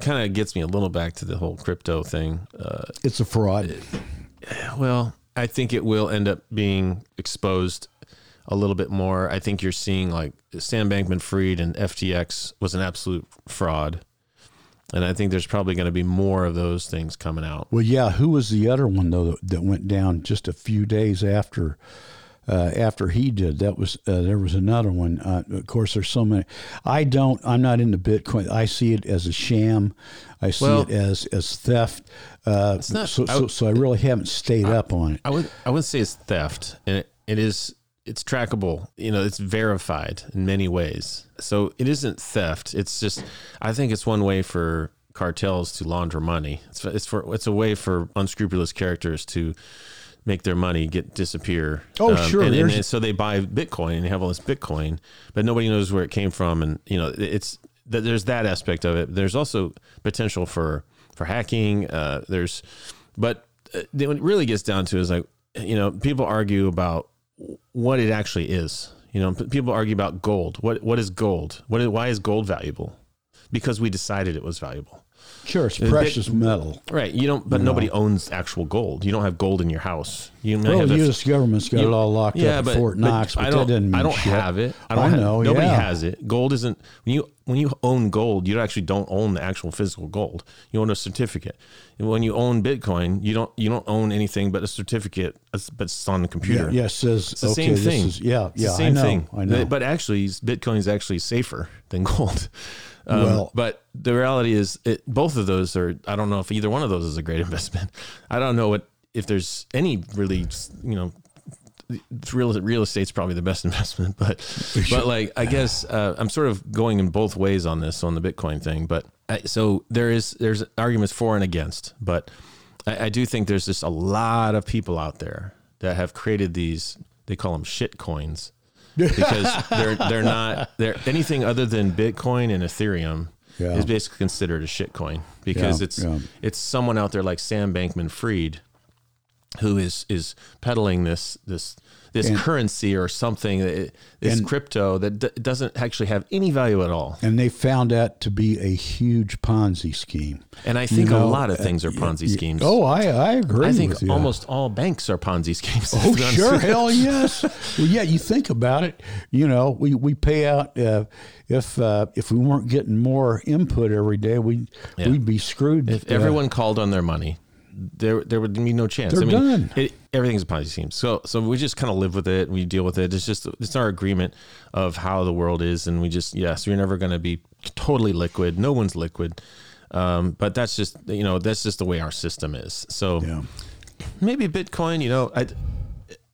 kind of gets me a little back to the whole crypto thing. Uh, it's a fraud. well, I think it will end up being exposed a little bit more. I think you're seeing like Sam Bankman-Fried and FTX was an absolute fraud. And I think there's probably going to be more of those things coming out. Well, yeah. Who was the other one though that, that went down just a few days after uh, after he did? That was uh, there was another one. Uh, of course, there's so many. I don't. I'm not into Bitcoin. I see it as a sham. I see Well- it as as theft. Uh, not- so, I so, would- so I really haven't stayed up on it. I would I would say it's theft, and it, it is it's trackable. You know, it's verified in many ways. So it isn't theft. It's just I think it's one way for cartels to launder money. It's it's for it's a way for unscrupulous characters to make their money get disappear. Oh, sure, And, and, and so they buy Bitcoin and they have all this Bitcoin, but nobody knows where it came from, and you know it's that there's that aspect of it. There's also potential for for hacking. Uh, there's, but uh, when it really gets down to is like you know people argue about what it actually is. You know, people argue about gold. What what is gold? What is, why is gold valuable? Because we decided it was valuable. Sure, it's precious metal. Right. You don't, but nobody owns actual gold. You don't have gold in your house. You Well, the U.S. government's got you- it all locked yeah, up but, at Fort but Knox, but, I don't. that doesn't mean I don't shit. have it. I don't. I have, know, Nobody yeah. has it. Gold isn't when you when you own gold. You actually don't own the actual physical gold. You own a certificate. And when you own Bitcoin, you don't you don't own anything but a certificate. But it's on the computer. Yeah, yeah, says It's the okay. same this thing. is yeah, yeah. same I know, thing. I know. But actually, Bitcoin is actually safer than gold. Um, Well- but the reality is, it, both of those are. I don't know if either one of those is a great investment. I don't know what if there's any really, you know, real real estate's probably the best investment. But but like I guess uh, I'm sort of going in both ways on this on the Bitcoin thing. But I, so there is there's arguments for and against. But I, I do think there's just a lot of people out there that have created these. They call them shit coins because they're they're not they're anything other than Bitcoin and Ethereum Yeah. is basically considered a shitcoin because Yeah, it's yeah. it's someone out there like Sam Bankman Fried who is is peddling this this this And- currency or something that this and- crypto that d- doesn't actually have any value at all. and they found that to be a huge Ponzi scheme. And I think know, a lot of uh, things are Ponzi Yeah, schemes. Oh, I I agree. I think you. almost all banks are Ponzi schemes. Oh, to be honest sure, hell yes. well, yeah, you think about it. You know, we, we pay out uh, if uh, if we weren't getting more input every day, we Yeah. we'd be screwed. If Uh, everyone called on their money, there there would be no chance. They're I mean, done. It, everything's a Ponzi scheme. So so we just kind of live with it. We deal with it. It's just it's our agreement of how the world is, and we just yes, you're never going to be totally liquid. No one's liquid. Um, but that's just you know that's just the way our system is. So yeah. maybe Bitcoin. You know, I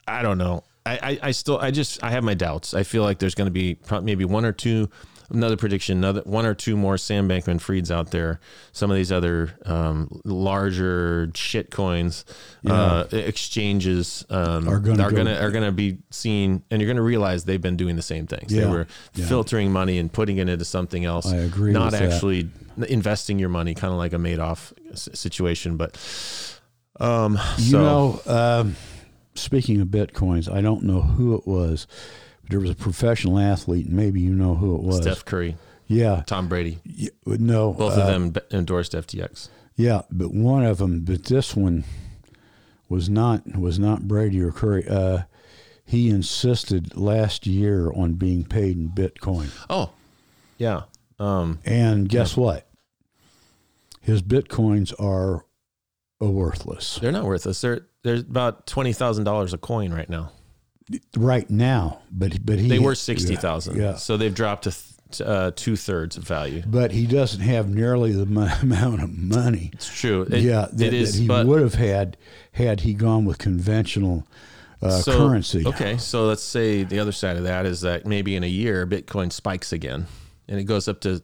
I don't know. I, I, I still I just I have my doubts. I feel like there's going to be maybe one or two another prediction another one or two more Sam Bankman Frieds out there. Some of these other um, larger shit coins uh, exchanges um, Are gonna are go- gonna are gonna be seen, and you're gonna realize they've been doing the same things. They were yeah. filtering money and putting it into something else. I agree Not with that. actually investing your money, kind of like a Madoff situation, but. Um, You so- know, um, speaking of bitcoins, I don't know who it was, there was a professional athlete, and maybe you know who it was. Steph Curry, Yeah, Tom Brady, y- no, both uh, of them endorsed FTX. Yeah, but one of them, but this one was not was not Brady or Curry. Uh, he insisted last year on being paid in Bitcoin, Oh, yeah. Um, and guess what? His bitcoins are worthless they're not worthless. They're they're about twenty thousand dollars a coin right now. Right now. But but he They were sixty thousand. Yeah, So they've dropped to th- uh, two thirds of value. but he doesn't have nearly the mo- amount of money. It's true. It, yeah, that, it is. that he but would have had had he gone with conventional uh, so, currency. Okay, so let's say the other side of that is that maybe in a year Bitcoin spikes again, and it goes up to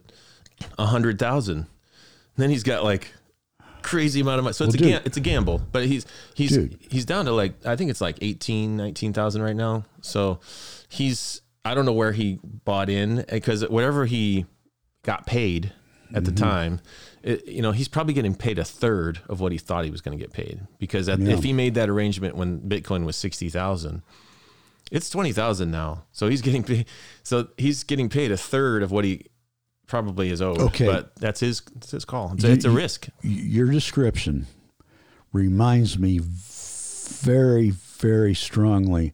a hundred thousand. Then he's got like crazy amount of money. So it's Well, a dude. it's a gamble, but he's he's Dude. he's down to like I think it's like 18, 19,000 right now. So he's I don't know where he bought in because whatever he got paid at Mm-hmm. the time, it, you know, he's probably getting paid a third of what he thought he was going to get paid because at, Yeah. if he made that arrangement when Bitcoin was sixty thousand, it's twenty thousand now. So he's getting paid. So he's getting paid a third of what he probably is owed. Okay. but that's his that's his call. It's, a- You- it's a risk. your description reminds me very, very strongly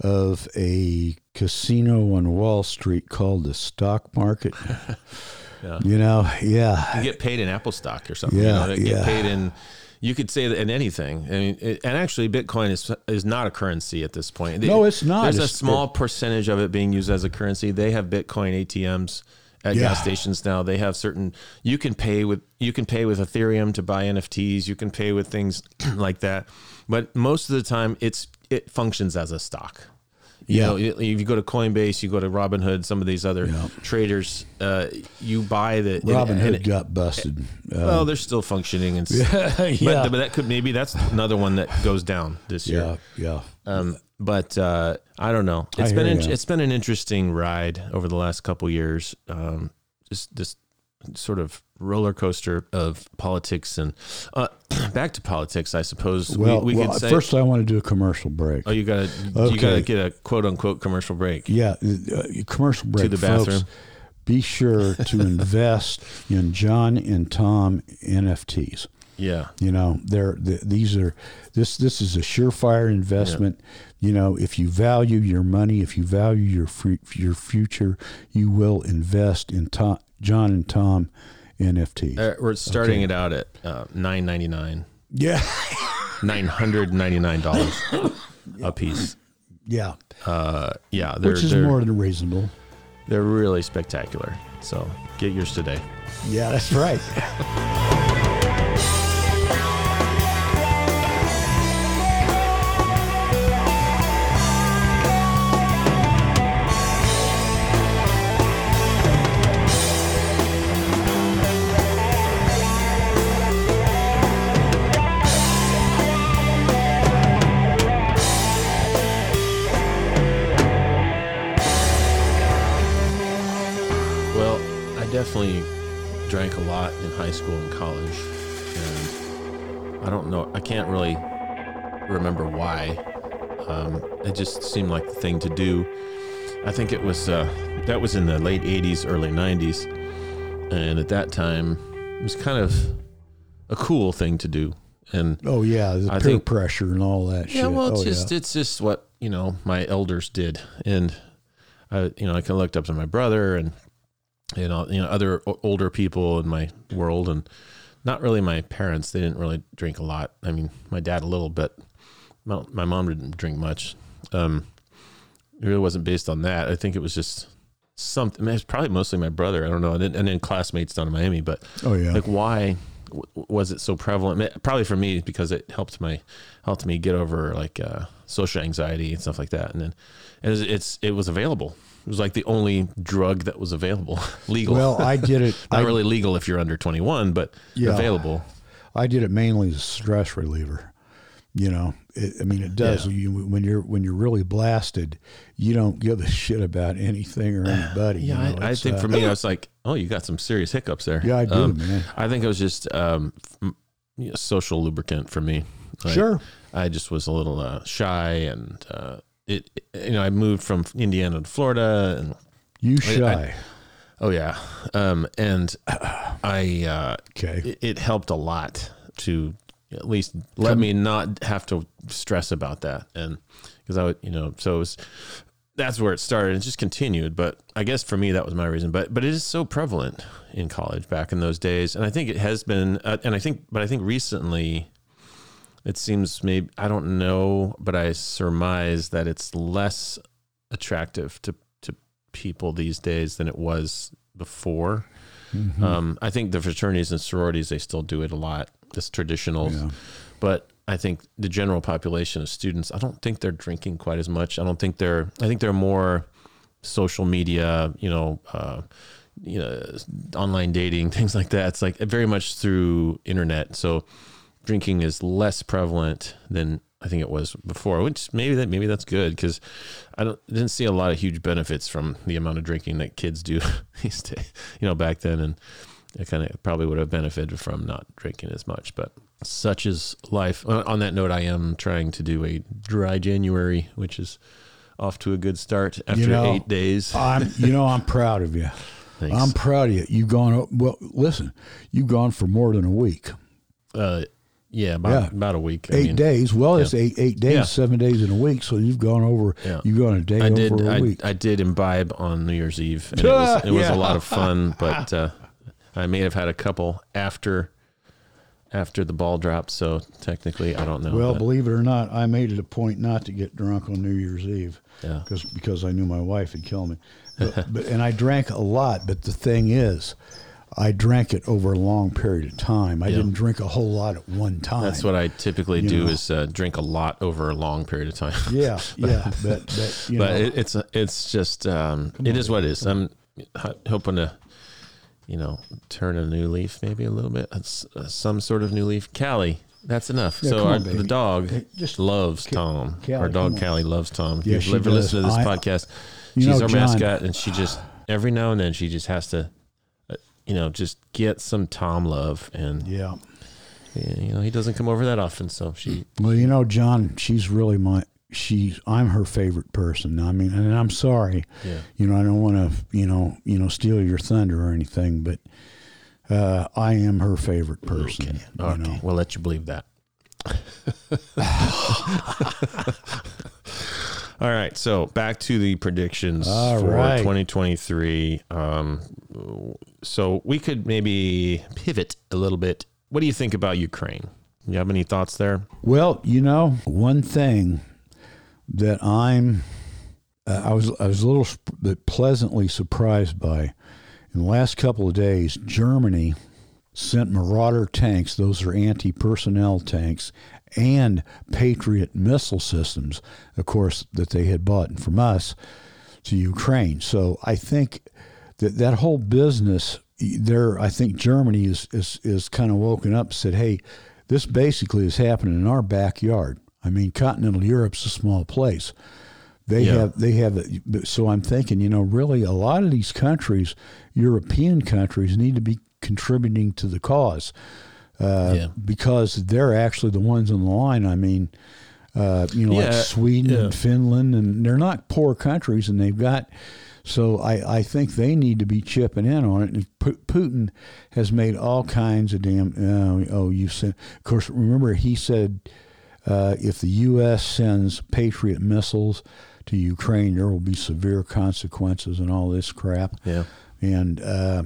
of a casino on Wall Street called the stock market. Yeah. You know, yeah, You get paid in Apple stock or something. Yeah, you know, yeah. get paid in. You could say that in anything. I mean, it, and actually, Bitcoin is is not a currency at this point. No, it's not. There's a It's- small percentage of it being used as a currency. They have Bitcoin ATMs at Yeah. gas stations now. They have certain. You can pay with you can pay with Ethereum to buy NFTs. You can pay with things like that. But most of the time, it's it functions as a stock. You Yeah. know, if you go to Coinbase, you go to Robinhood, some of these other Yeah. traders, uh, you buy the Robinhood got busted. Uh, well, they're still functioning, and s- yeah, but, but that could maybe that's another one that goes down this year. yeah, yeah. Um, but uh, I don't know. I It's been it's been an interesting ride over the last couple years. Um, just this sort of roller coaster of politics and uh, back to politics. I suppose Well, we, we well could say. first I want to do a commercial break. oh, you gotta you gotta get a quote unquote commercial break. Yeah, uh, commercial break. To the folks. bathroom. Be sure to invest in Jon and Tom NFTs. Yeah, You know, they're th these are this this is a surefire investment. You know, if you value your money, if you value your your future, you will invest in Tom, Jon and Tom NFTs. Uh, we're starting Okay. it out at uh, nine ninety nine, yeah, nine hundred ninety nine dollars a piece. yeah, Uh, yeah, they're, which is more than reasonable. they're really spectacular. So get yours today. Yeah, that's right. a lot in high school and college, and I don't know. I can't really remember why. Um, it just seemed like the thing to do. I think it was uh, that was in the late '80s, early '90s, and at that time, it was kind of a cool thing to do. And Oh yeah, the I peer think- pressure and all that yeah, shit. well, it's oh, just yeah. it's just what you know my elders did, and I you know I kind of looked up to my brother and you know you know other older people in my world, and not really my parents. They didn't really drink a lot. I mean, my dad a little, but my, my mom didn't drink much. Um, it really wasn't based on that. I think it was just something. I mean, it's probably mostly my brother. I don't know, and then, and then classmates down in Miami, but oh yeah. like why w- was it so prevalent probably for me because it helped my helped me get over like uh, social anxiety and stuff like that and then and it's, it's it was available it was like the only drug that was available legal well, I did it. not I, really legal if you're under 21 but Yeah. available I did it mainly as a stress reliever. You know, it, I mean, it does. Yeah. You when you're when you're really blasted, you don't give a shit about anything or anybody. yeah you know, I, I think uh, for me i was like oh you got some serious hiccups there yeah, I do, Um, man. i think it was just um you know, social lubricant for me Like, sure. I just was a little uh, shy and uh, it, you know, I moved from Indiana to Florida, and You I- shy. oh yeah, um, and I uh, okay. it, it helped a lot to at least let me not have to stress about that, and because I would, you know, so it was that's where it started and just continued. But I guess for me that was my reason. But but it is so prevalent in college back in those days, and I think it has been, uh, and I think, but I think recently. It seems maybe I don't know, but I surmise that it's less attractive to to people these days than it was before. Mhm. Um, I think the fraternities and sororities they still do it a lot, this traditional. Yeah. But I think the general population of students, I don't think they're drinking quite as much. I don't think they're. I think they're more social media, you know, uh, you know, online dating, things like that. It's like very much through internet. So drinking is less prevalent than I think it was before. Which maybe that maybe that's good because I don't didn't see a lot of huge benefits from the amount of drinking that kids do these days. You know, back then, and I kind of probably would have benefited from not drinking as much. But such is life. On that note, I am trying to do a dry January, which is off to a good start after know, eight days. I'm, you know, I'm proud of you. Thanks. I'm proud of you. You've gone, well, listen, you've gone for more than a week. uh, yeah, about, Yeah. about a week. I Eight mean, days. Well, it's eight, eight days, Yeah. seven days in a week. So you've gone over, Yeah. you've gone a day I over did. a I, week. I did imbibe on New Year's Eve, and it was, it was a lot of fun. But uh, I may have had a couple after after the ball dropped. So technically, I don't know. well, believe it or not, I made it a point not to get drunk on New Year's Eve. yeah, because because I knew my wife would kill me. But, but and I drank a lot. But the thing is, I drank it over a long period of time. I Yeah. didn't drink a whole lot at one time. that's what I typically You do know. is uh, drink a lot over a long period of time. Yeah, yeah. But but you but know, it, it's it's just um, it is what it is. I'm h- hoping to, you know, turn a new leaf, maybe a little bit, It's, uh, some sort of new leaf. Callie, that's enough. Yeah, so our, on, the dog just- loves Tom. Callie, our dog. Callie loves Tom. If Yeah, you've ever listened to this I- podcast, she's know, our Jon- mascot, and she just every now and then she just has to, uh, you know, just get some Tom love, and yeah. you know he doesn't come over that often, so she Well, you know, Jon, she's really my. She's I'm her favorite person. I mean, and I'm sorry. yeah. You know, I don't want to you know you know steal your thunder or anything, but uh, I am her favorite person. You Okay, know. we'll let you believe that. All right, so back to the predictions All for right. 2023. Um, so we could maybe pivot a little bit. What do you think about Ukraine? You have any thoughts there? Well, you know, one thing that I'm, uh, I was I was a little sp- pleasantly surprised by. In the last couple of days, Germany sent Marauder tanks; those are anti-personnel tanks, and Patriot missile systems, of course, that they had bought from us to Ukraine. So I think that that whole business there, I think Germany is is is kind of woken up and said, "Hey, this basically is happening in our backyard." I mean, continental Europe's a small place. They Yeah. have they have so I'm thinking, you know, really a lot of these countries, European countries, need to be contributing to the cause uh, Yeah. because they're actually the ones on the line. I mean, uh, you know, Yeah, like Sweden yeah. and Finland, and they're not poor countries, and they've got. So I, I think they need to be chipping in on it. And Pu- Putin has made all kinds of damn. Oh, oh you said. Of course, remember he said uh, if the U.S. sends Patriot missiles to Ukraine, there will be severe consequences and all this crap. Yeah. And uh,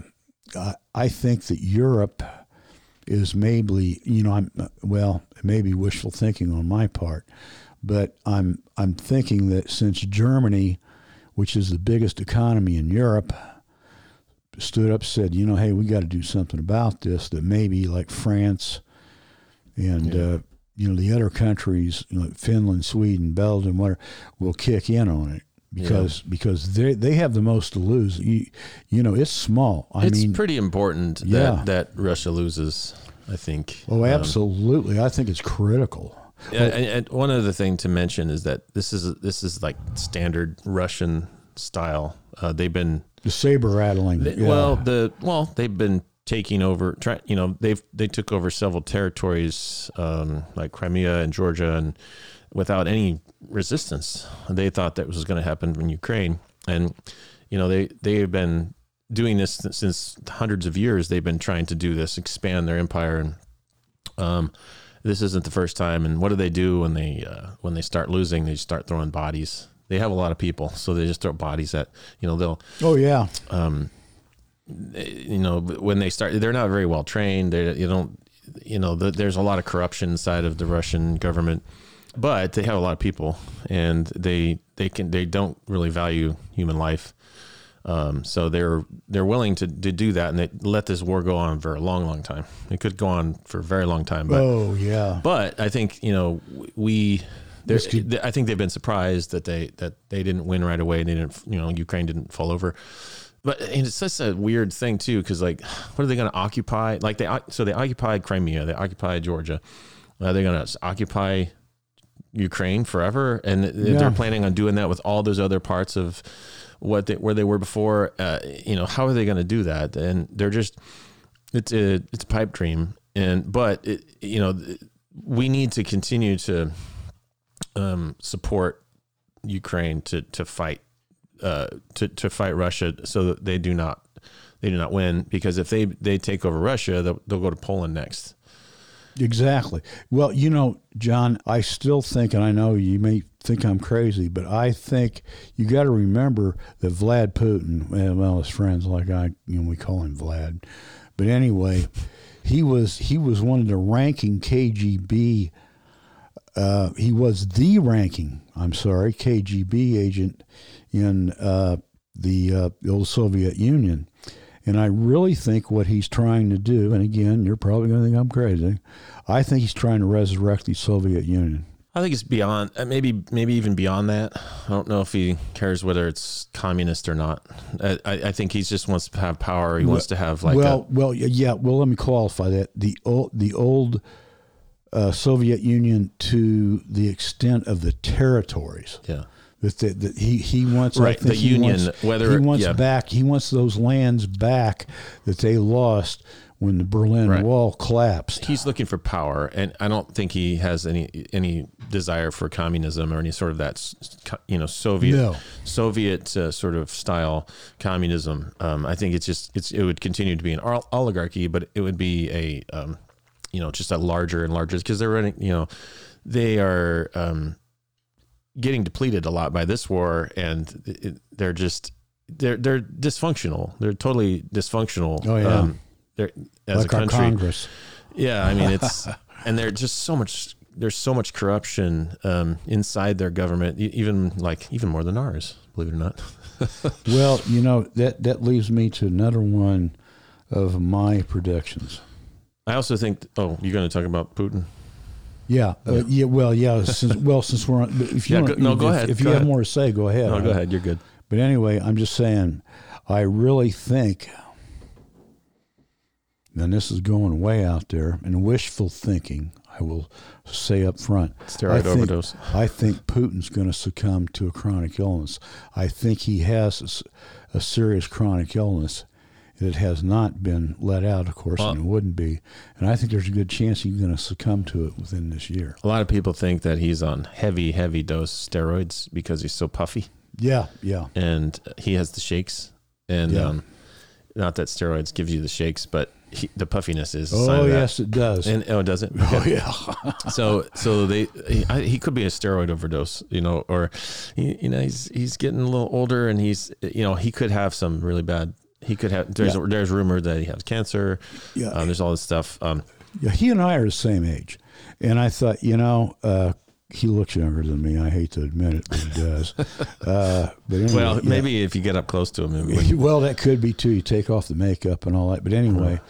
I, I think that Europe is maybe, you know, I'm well, maybe wishful thinking on my part, but I'm I'm thinking that since Germany, which is the biggest economy in Europe, stood up said, you know, hey, we got to do something about this. That maybe like France and Yeah. uh, you know the other countries, you know, Finland, Sweden, Belgium, whatever, will kick in on it because because they they have the most to lose. You, you know, it's small. I it's mean, pretty important Yeah. that, that Russia loses, I think. oh, Um, absolutely. I think it's critical. Yeah, and, and one other thing to mention is that this is this is like standard Russian style. Uh, they've been The saber rattling. they- yeah. well the well they've been taking over. Try, you know they've they took over several territories um, like Crimea and Georgia and without any resistance. They thought that was going to happen in Ukraine, and you know they they have been doing this since hundreds of years. They've been trying to do this, expand their empire, and um, this isn't the first time. And what do they do when they uh, when they start losing? They start throwing bodies. They have a lot of people, so they just throw bodies at you know they'll Oh yeah. um, you know, when they start, they're not very well trained. They, you don't, you know, the, there's a lot of corruption inside of the Russian government, but they have a lot of people, and they they can they don't really value human life. Um, so they're they're willing to, to do that, and they let this war go on for a long, long time. It could go on for a very long time, but oh yeah. but I think you know we. they're- This could- I think they've been surprised that they that they didn't win right away. They didn't, you know, Ukraine didn't fall over. But and it's such a weird thing too, because like, what are they going to occupy? Like they so they occupied Crimea, they occupied Georgia. Are they going to occupy Ukraine forever? And Yeah. they're planning on doing that with all those other parts of what they where they were before. Uh, you know, how are they going to do that? And they're just it's a it's a pipe dream and but it, you know we need to continue to um, support Ukraine to to fight uh, to to fight Russia so that they do not they do not win because if they they take over Russia they'll, they'll go to Poland next Exactly. Well, you know, Jon, I still think, and I know you may think I'm crazy, but I think you got to remember that Vlad Putin, well, well, his friends like I, you know, we call him Vlad, but anyway, he was he was one of the ranking KGB. Uh, he was the ranking. I'm sorry, KGB agent in uh, the, uh, the old Soviet Union. And I really think what he's trying to do, and again, you're probably going to think I'm crazy, I think he's trying to resurrect the Soviet Union. I think it's beyond uh, maybe maybe even beyond that I don't know if he cares whether it's communist or not I, I think he just wants to have power he wants to have like well, well, yeah. Well, let me qualify that the old the old uh, Soviet Union to the extent of the territories yeah that, that, that he he wants. Right, the he Union, wants, whether- he wants yeah. back. He wants those lands back that they lost when the Berlin Right. Wall collapsed. he's looking for power, and I don't think he has any any desire for communism or any sort of that you know Soviet No. Soviet uh, sort of style communism. Um, I think it's just it's it would continue to be an oligarchy, but it would be a um, you know just a larger and larger because they're running you know they are um, getting depleted a lot by this war, and it, they're just they're they're dysfunctional. They're totally dysfunctional. Oh, yeah. they're as like a country. Congress. Yeah, I mean it's and there's just so much there's so much corruption um, inside their government, even like even more than ours, believe it or not. Well, you know that that leaves me to another one of my predictions. I also think. Oh, you're going to talk about Putin? Yeah, uh, yeah. Well, yeah. Since well, since we're on, if you Yeah, want- go- no, if, go ahead, If you go have ahead. more to say, go ahead. No, go ahead. You're good. But anyway, I'm just saying, I really think, and this is going way out there, and wishful thinking. I will say up front. Steroid I think- overdose. I think Putin's going to succumb to a chronic illness. I think he has a serious chronic illness. It has not been let out, of course, and it wouldn't be. And I think there's a good chance he's going to succumb to it within this year. A lot of people think that he's on heavy, heavy dose steroids because he's so puffy, Yeah, yeah. and he has the shakes. And Yeah. um, not that steroids gives you the shakes, but he, the puffiness is. Oh, yes, it does. And oh, does it? oh, yeah. so so they he, I, he could be a steroid overdose you know or he, you know he's he's getting a little older and he's you know he could have some really bad he could have there's Yeah. there's rumor that he has cancer Yeah. um, there's all this stuff um Yeah, he and I are the same age, and I thought, you know, uh, he looks younger than me. I hate to admit it, but he does. uh, but anyway, well yeah. maybe if you get up close to him well, that could be too. You take off the makeup and all that. But anyway,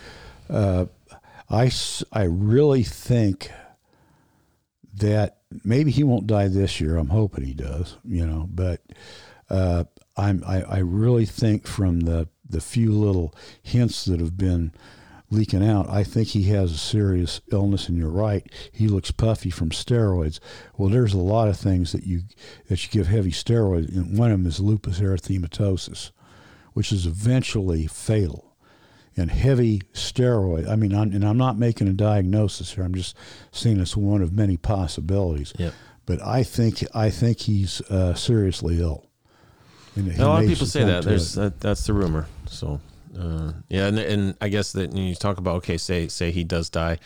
uh, I I really think that maybe he won't die this year. I'm hoping he does. You know, but uh, I'm I, I really think from the the few little hints that have been leaking out, I think he has a serious illness. And you're right, he looks puffy from steroids. Well, there's a lot of things that you that you give heavy steroids, and one of them is lupus erythematosus, which is eventually fatal. And heavy steroid. I mean, I'm, and I'm not making a diagnosis here. I'm just seeing it's one of many possibilities. Yep. but I think I think he's uh, seriously ill. And a lot of people say that. There's that, that's the rumor. So uh, yeah, and, and I guess that you talk about okay, say say he does die,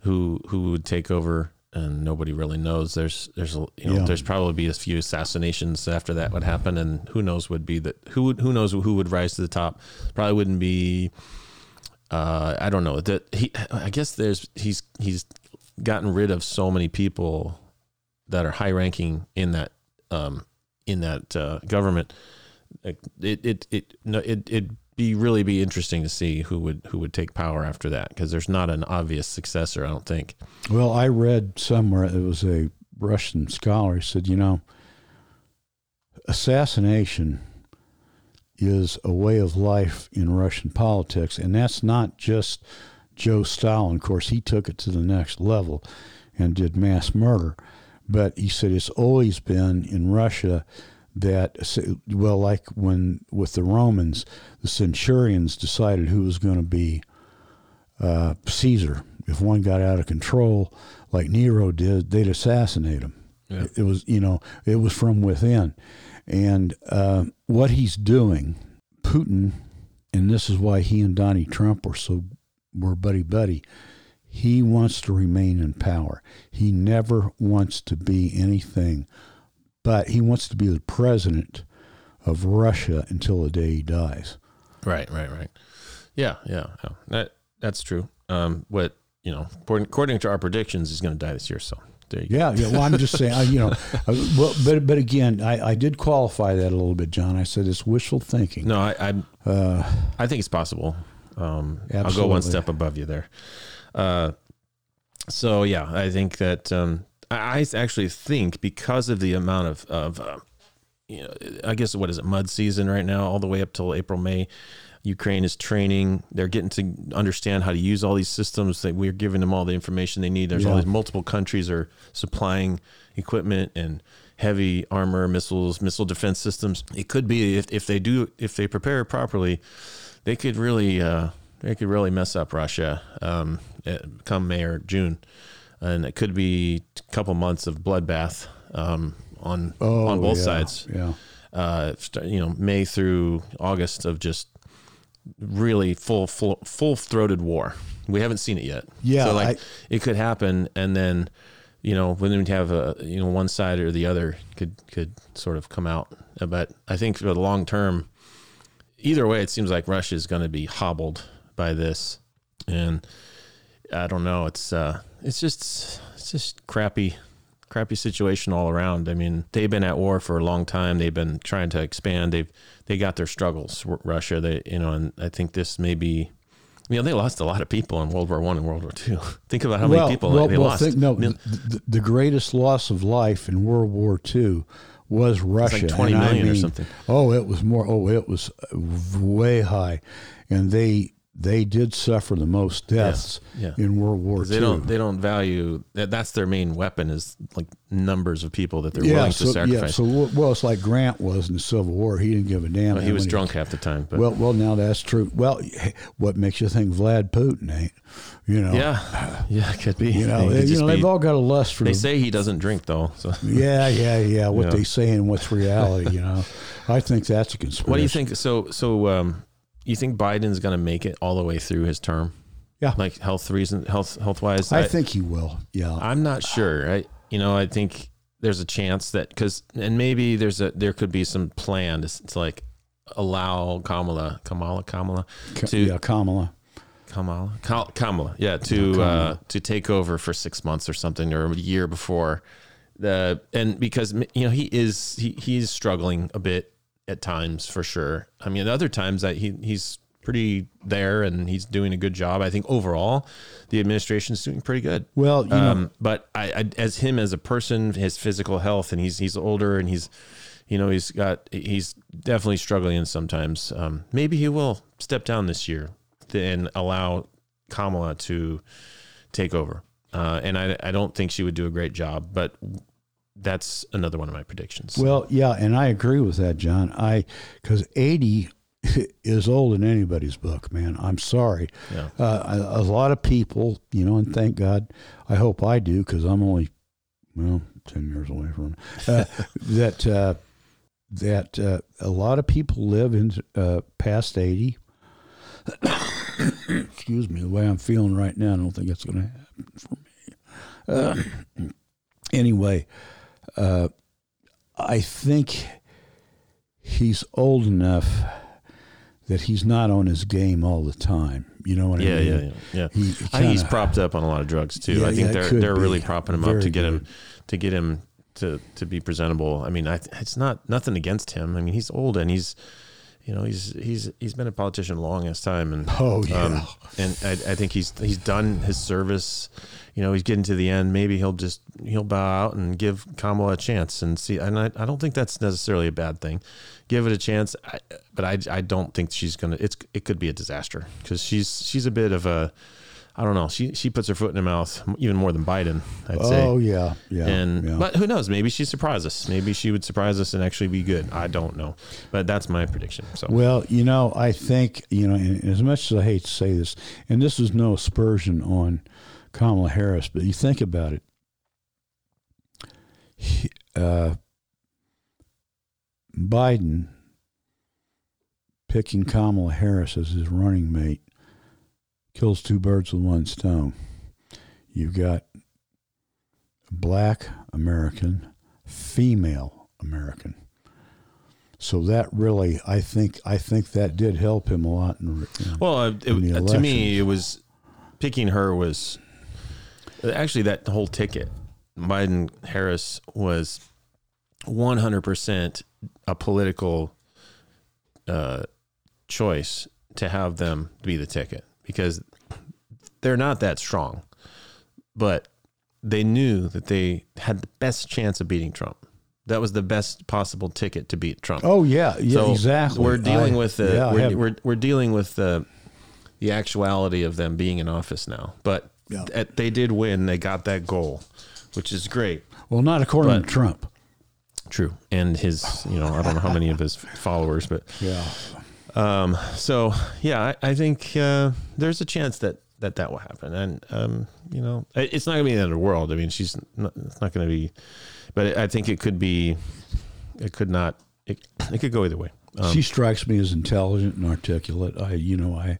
who who would take over, and nobody really knows. There's there's you know yeah. there's probably be a few assassinations after that would happen, and who knows would be that who would who knows who would rise to the top. Probably wouldn't be. Uh, I don't know that he. I guess there's he's he's gotten rid of so many people that are high ranking in that um, in that uh, government. It it it no it it be really be interesting to see who would who would take power after that because there's not an obvious successor. I don't think. Well, I read somewhere it was a Russian scholar said, you know, assassination is a way of life in Russian politics, and that's not just Joe Stalin. Of course, he took it to the next level and did mass murder. But he said it's always been in Russia that well like when with the romans the centurions decided who was going to be uh, caesar. If one got out of control like nero did they'd assassinate him. Yeah. it, was you know it was from within. And uh, what he's doing putin and this is why he and donnie trump were so were buddy buddy he wants to remain in power he never wants to be anything but he wants to be the president of Russia until the day he dies. Right, right, right. Yeah, yeah, yeah. That that's true. Um, what you know, according, according to our predictions, he's going to die this year. So there you yeah, go. yeah. Well, I'm just saying, I, you know, I, well, but but again, I, I did qualify that a little bit, Jon. I said it's wishful thinking. No, I I, uh, I think it's possible. Um, I'll go one step above you there. Uh, so yeah, I think that um, I actually think because of the amount of, of uh, you know, I guess what is it, mud season right now, all the way up till April, May. Ukraine is training. They're getting to understand how to use all these systems. That we're giving them all the information they need. There's yeah. all these multiple countries are supplying equipment and heavy armor, missiles, missile defense systems. It could be if, if they do if they prepare properly, they could really uh, they could really mess up Russia um, come May or June and it could be a couple months of bloodbath um, on oh, on both yeah, sides. Yeah, uh, you know, May through August of just really full full full throated war. We haven't seen it yet. Yeah, so like I, it could happen, and then you know when we have a you know one side or the other could could sort of come out. But I think for the long term, either way, it seems like Russia is going to be hobbled by this, and I don't know. It's uh, it's just it's just crappy crappy situation all around. I mean, they've been at war for a long time. They've been trying to expand. They've they got their struggles. Russia, they you know, and I think this may be. You know, they lost a lot of people in World War One and World War Two. Think about how well, many people well, they well, lost. Think, no, the, the, greatest loss of life in World War Two was Russia. Like Twenty million I mean, or something. Oh, it was more. Oh, it was way high, and they they did suffer the most deaths yeah, yeah. in World War they II. don't they don't value that. That's their main weapon is like numbers of people that they're yeah, willing so, to sacrifice. Yeah, so well, it's like Grant was in the Civil War. He didn't give a damn. Well, he was drunk half the time. But. Well, well, now that's true. Well, what makes you think Vlad Putin ain't? You know. Yeah, yeah, could be. You know, you know, they've all got a lust for. They the, say he doesn't drink though. So. Yeah, yeah, yeah. What they say and what's reality. You know, I think that's a conspiracy. What do you think? So, so. um you think Biden's going to make it all the way through his term? Yeah, like health reason, health health wise. I, I think he will. Yeah, I'm not sure. I you know I think there's a chance that because and maybe there's a there could be some plan to, to like allow Kamala Kamala Kamala to yeah Kamala Kamala Kamala yeah to yeah, Kamala. Uh, to take over for six months or something or a year before the and because you know he is he he's struggling a bit at times for sure. I mean, other times that he he's pretty there and he's doing a good job. I think overall, the administration is doing pretty good. Well, you um, know, but I, I, as him as a person, his physical health, and he's he's older and he's, you know, he's got he's definitely struggling sometimes. Um, maybe he will step down this year and allow Kamala to take over. Uh, and I, I don't think she would do a great job, but that's another one of my predictions. Well, yeah, and I agree with that, Jon. I because eighty is old in anybody's book, man. I'm sorry. Yeah. Uh, a, a, lot of people, you know, and thank God, I hope I do because I'm only well ten years away from uh, that. Uh, that uh, a lot of people live in uh, past eighty. Excuse me, the way I'm feeling right now, I don't think it's going to happen for me. Uh, anyway, uh, I think he's old enough that he's not on his game all the time. You know what Yeah, I mean? yeah, yeah, yeah. He, he I think he's propped up on a lot of drugs too. Yeah, I think yeah, they're they're really propping him up to get him to get him to to be presentable. I mean, I it's not nothing against him. I mean, he's old and he's you know he's he's he's been a politician a long time and Oh yeah. um, and I, I think he's he's done his service. You know, he's getting to the end. Maybe he'll just he'll bow out and give Kamala a chance and see. And I, I don't think that's necessarily a bad thing. Give it a chance, I, but I, I don't think she's gonna. It's it could be a disaster because she's she's a bit of a I don't know. She she puts her foot in her mouth even more than Biden. I'd say. oh yeah, yeah. And yeah. but who knows? Maybe she surprise us. Maybe she would surprise us and actually be good. I don't know, but that's my prediction. So Well, you know, I think, you know, and as much as I hate to say this, and this is no aspersion on Kamala Harris, but you think about it. He, uh, Biden picking Kamala Harris as his running mate kills two birds with one stone. You've got a black American, female American. So that really, I think, I think that did help him a lot. In, in, Well, uh, it, in uh, to me, it was picking her was actually that whole ticket. Biden Harris was 100% a political uh, choice to have them be the ticket because they're not that strong, but they knew that they had the best chance of beating Trump. That was the best possible ticket to beat Trump. oh yeah, yeah, So exactly. We're dealing I- with the yeah, we're, we're we're dealing with the the actuality of them being in office now. But Yeah. th- they did win. They got that goal, which is great. well, not according but- to Trump. True. And his, you know, I don't know how many of his followers, but Yeah, um, so yeah, I, I think uh, there's a chance that that that will happen, and um, you know, it- it's not gonna be the end of the world. I mean, she's not, it's not gonna be, but I think it could be, it could not, it, it could go either way. Um, she strikes me as intelligent and articulate. I, you know, I.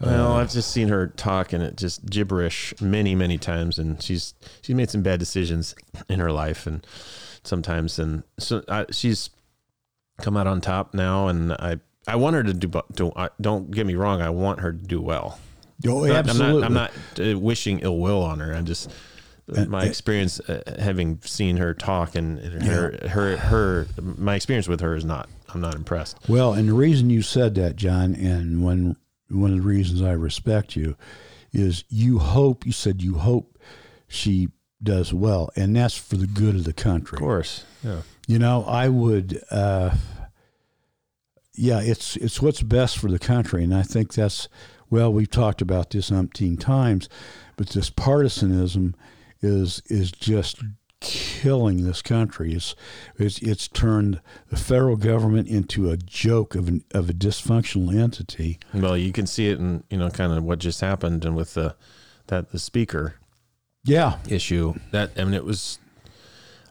Well, I've just seen her talk and it just gibberish many, many times, and she's she's made some bad decisions in her life, and sometimes, and so I, she's come out on top now, and I I want her to do. do don't get me wrong, I want her to do well. Oh, Not- absolutely. I'm not I'm not uh, wishing ill will on her. I just my experience uh, having seen her talk and her her her my experience with her is not. I'm not impressed. Well, and the reason you said that, Jon, and when one of the reasons I respect you is you hope you said you hope she does well, and that's for the good of the country. Of course, yeah. You know, I would. Uh, yeah, it's it's what's best for the country, and I think that's well. We've talked about this umpteen times, but this partisanism is is just killing this country. It's it's it's turned the federal government into a joke of an, of a dysfunctional entity. Well, you can see it in you know kind of what just happened and with the that the speaker Yeah, issue that I mean it was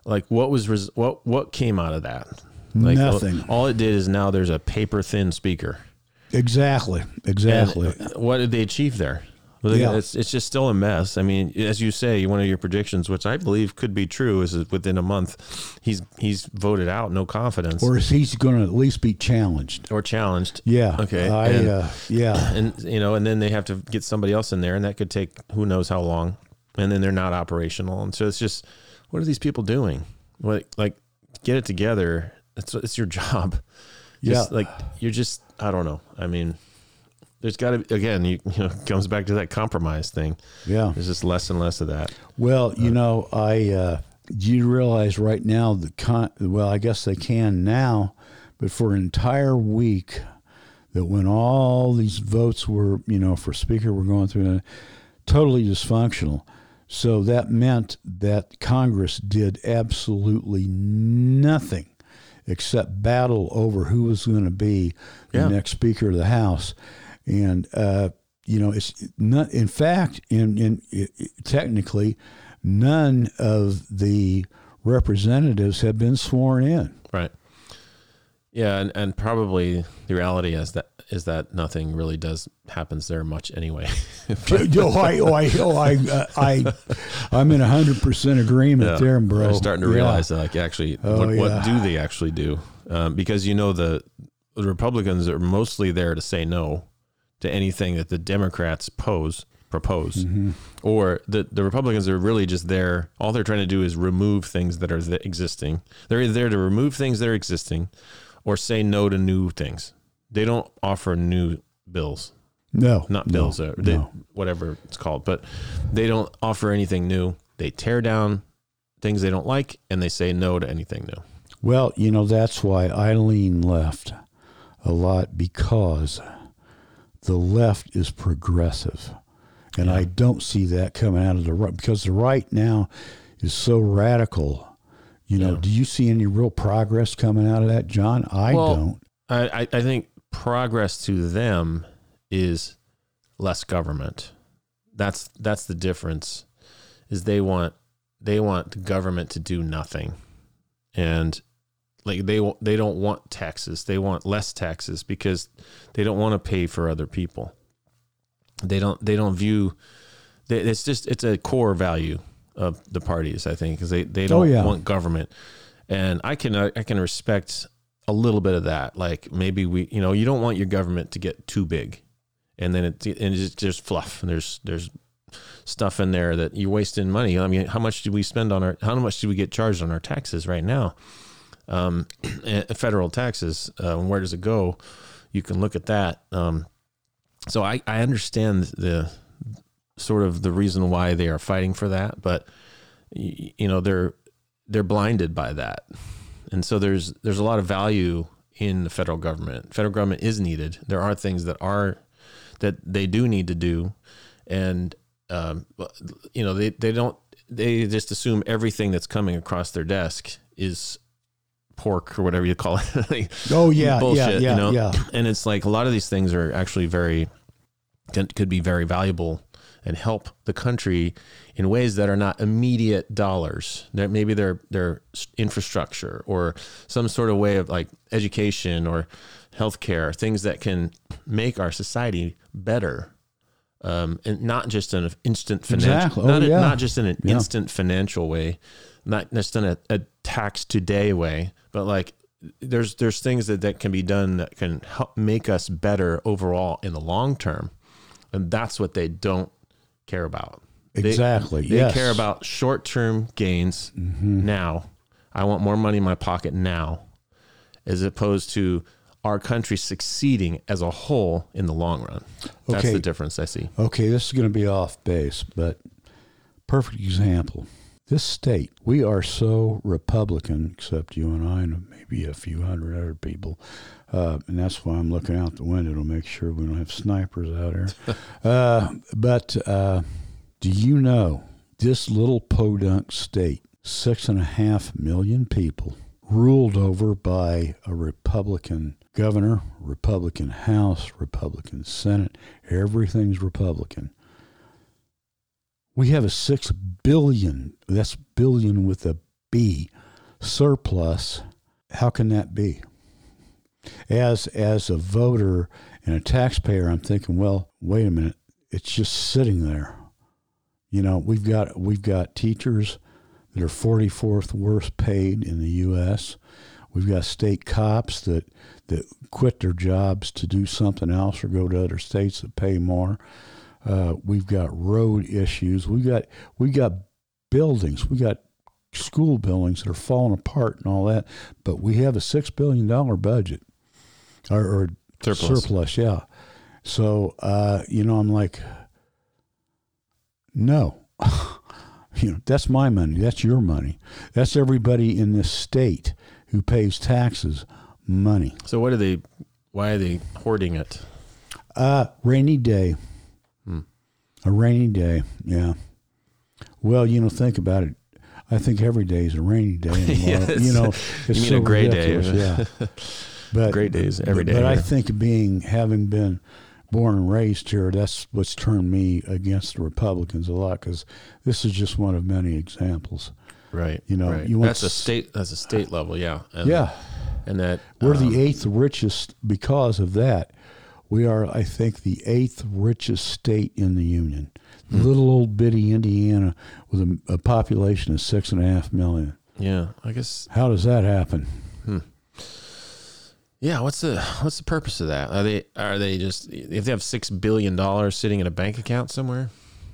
like what was res- what what came out of that like Nothing. all, all it did is now there's a paper thin speaker exactly, exactly. And what did they achieve there well, Yeah. it's, it's just still a mess i mean as you say one of your predictions which i believe could be true is that within a month he's he's voted out no confidence or is he's going to at least be challenged? or challenged Yeah. Okay, I and- uh, yeah. and you know, and then they have to get somebody else in there, and that could take who knows how long, and then they're not operational, and so it's just, what are these people doing? Like, like, get it together. It's it's your job. Just, Yeah. like you're just, I don't know. I mean, there's got to again, you, you know, comes back to that compromise thing. Yeah. There's just less and less of that. Well, you know, I uh, do you realize right now the con? Well, I guess they can now, but for an entire week, that when all these votes were, you know, for speaker were going through, uh, totally dysfunctional. So that meant that Congress did absolutely nothing except battle over who was going to be the next Speaker of the House, and uh, you know, it's not. In fact, in in i- i- technically, none of the representatives have been sworn in. Right. Yeah, and, and probably the reality is that is that nothing really does happens there much anyway. oh, I, oh, I, oh, I, uh, I, I'm in hundred percent agreement Yeah. there, bro. They're starting to Yeah. realize that, like, actually, Oh, what, what do they actually do? Um, because you know the, the Republicans are mostly there to say no to anything that the Democrats pose propose, Mm-hmm. or the the Republicans are really just there. All they're trying to do is remove things that are existing. They're there to remove things that are existing, or say no to new things. They don't offer new bills No, not bills, uh, they, no. whatever it's called, but they don't offer anything new. They tear down things they don't like and they say no to anything new. Well, you know that's why Eileen left a lot because the left is progressive, and I don't see that coming out of the right because the right now is so radical. You know, Yeah. do you see any real progress coming out of that, Jon? I Well, don't. I, I, think progress to them is less government. That's that's the difference. Is they want they want the government to do nothing, and like they they don't want taxes. They want less taxes because they don't want to pay for other people. They don't they don't view. They, it's just it's a core value of the parties. I think because they they don't Oh, yeah. want government, and I can I can respect a little bit of that. Like maybe we, you know, you don't want your government to get too big, and then it and it's just fluff. And there's there's stuff in there that you're wasting money. I mean, how much do we spend on our? How much do we get charged on our taxes right now? Um, eh, federal taxes. Uh, and where does it go? You can look at that. Um, so I I understand the sort of the reason why they are fighting for that, but you know they're they're blinded by that and so there's there's a lot of value in the federal government. Federal government is needed. There are things that are that they do need to do, and um, you know they they don't they just assume everything that's coming across their desk is pork or whatever you call it. Like, Oh yeah, bullshit, yeah, yeah, you know? yeah. and it's like a lot of these things are actually very could be very valuable and help the country in ways that are not immediate dollars. That maybe they're they're infrastructure or some sort of way of like education or healthcare, things that can make our society better. Um, and not just in an instant financial, Exactly. Oh, not, a- yeah. not just in an Yeah. instant financial way, not just in a, a tax today way, but like there's there's things that, that can be done that can help make us better overall in the long term, and that's what they don't care about. They- Exactly. They, yes. care about short term gains Mm-hmm. now. I want more money in my pocket now, as opposed to our country succeeding as a whole in the long run. That's Okay. the difference I see. Okay, this is going to be off base, but perfect example. This state, we are so Republican, except you and I and a few hundred other people. Uh, and that's why I'm looking out the window to make sure we don't have snipers out here. uh, but uh, do you know this little podunk state, six and a half million people, ruled over by a Republican governor, Republican House, Republican Senate, everything's Republican. We have a six billion, that's billion with a B, surplus. How can that be? As as a voter and a taxpayer, I'm thinking, well, wait a minute, it's just sitting there. You know, we've got we've got teachers that are 44th worst paid in the U.S. We've got state cops that that quit their jobs to do something else or go to other states that pay more. Uh, we've got road issues. We've got we got buildings. We got school buildings that are falling apart and all that. But we have a six billion dollar budget or, or Surplus. surplus. Yeah. So uh, you know, I'm like, no. you know, that's my money. That's your money. That's everybody in this state who pays taxes money. So what are they? Why are they hoarding it? Uh, rainy day. Hmm. A rainy day. Yeah. Well, you know, think about it. I think every day is a rainy day. Yes. You know, it's You mean so a gray day. Yeah. But Great days every day. But I think being having been born and raised here, that's what's turned me against the Republicans a lot because this is just one of many examples. Right. You know, right. you want that's a state. That's a state level. Yeah. And, Yeah, And that we're um, the eighth richest because of that. We are, I think, the eighth richest state in the union. Hmm. Little old bitty Indiana with a, a population of six and a half million. Yeah. I guess. How does that happen? Yeah. What's the What's the purpose of that? Are they Are they just if they have six billion dollars sitting in a bank account somewhere,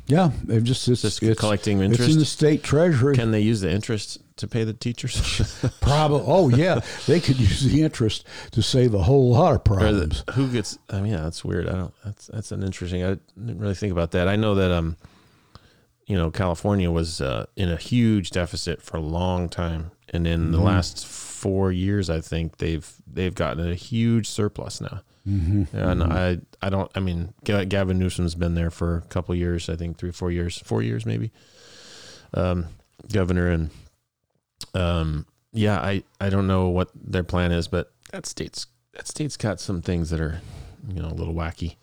Yeah, they've just it's, just it's, collecting interest. it's in the state treasury. Can they use the interest to pay the teachers? Probably. Oh yeah, they could use the interest to save a whole lot of problems. the, who gets? I mean, yeah, that's weird. I don't. That's that's an interesting. I didn't really think about that. I know that um, you know, California was uh, in a huge deficit for a long time, and in the last four years, I think they've they've gotten a huge surplus now. Mm-hmm. And I I don't. I mean, Gavin Newsom's been there for a couple years. I think three, four years, four years maybe. Um, governor and um, yeah, I I don't know what their plan is, but that state's that state's got some things that are you know a little wacky.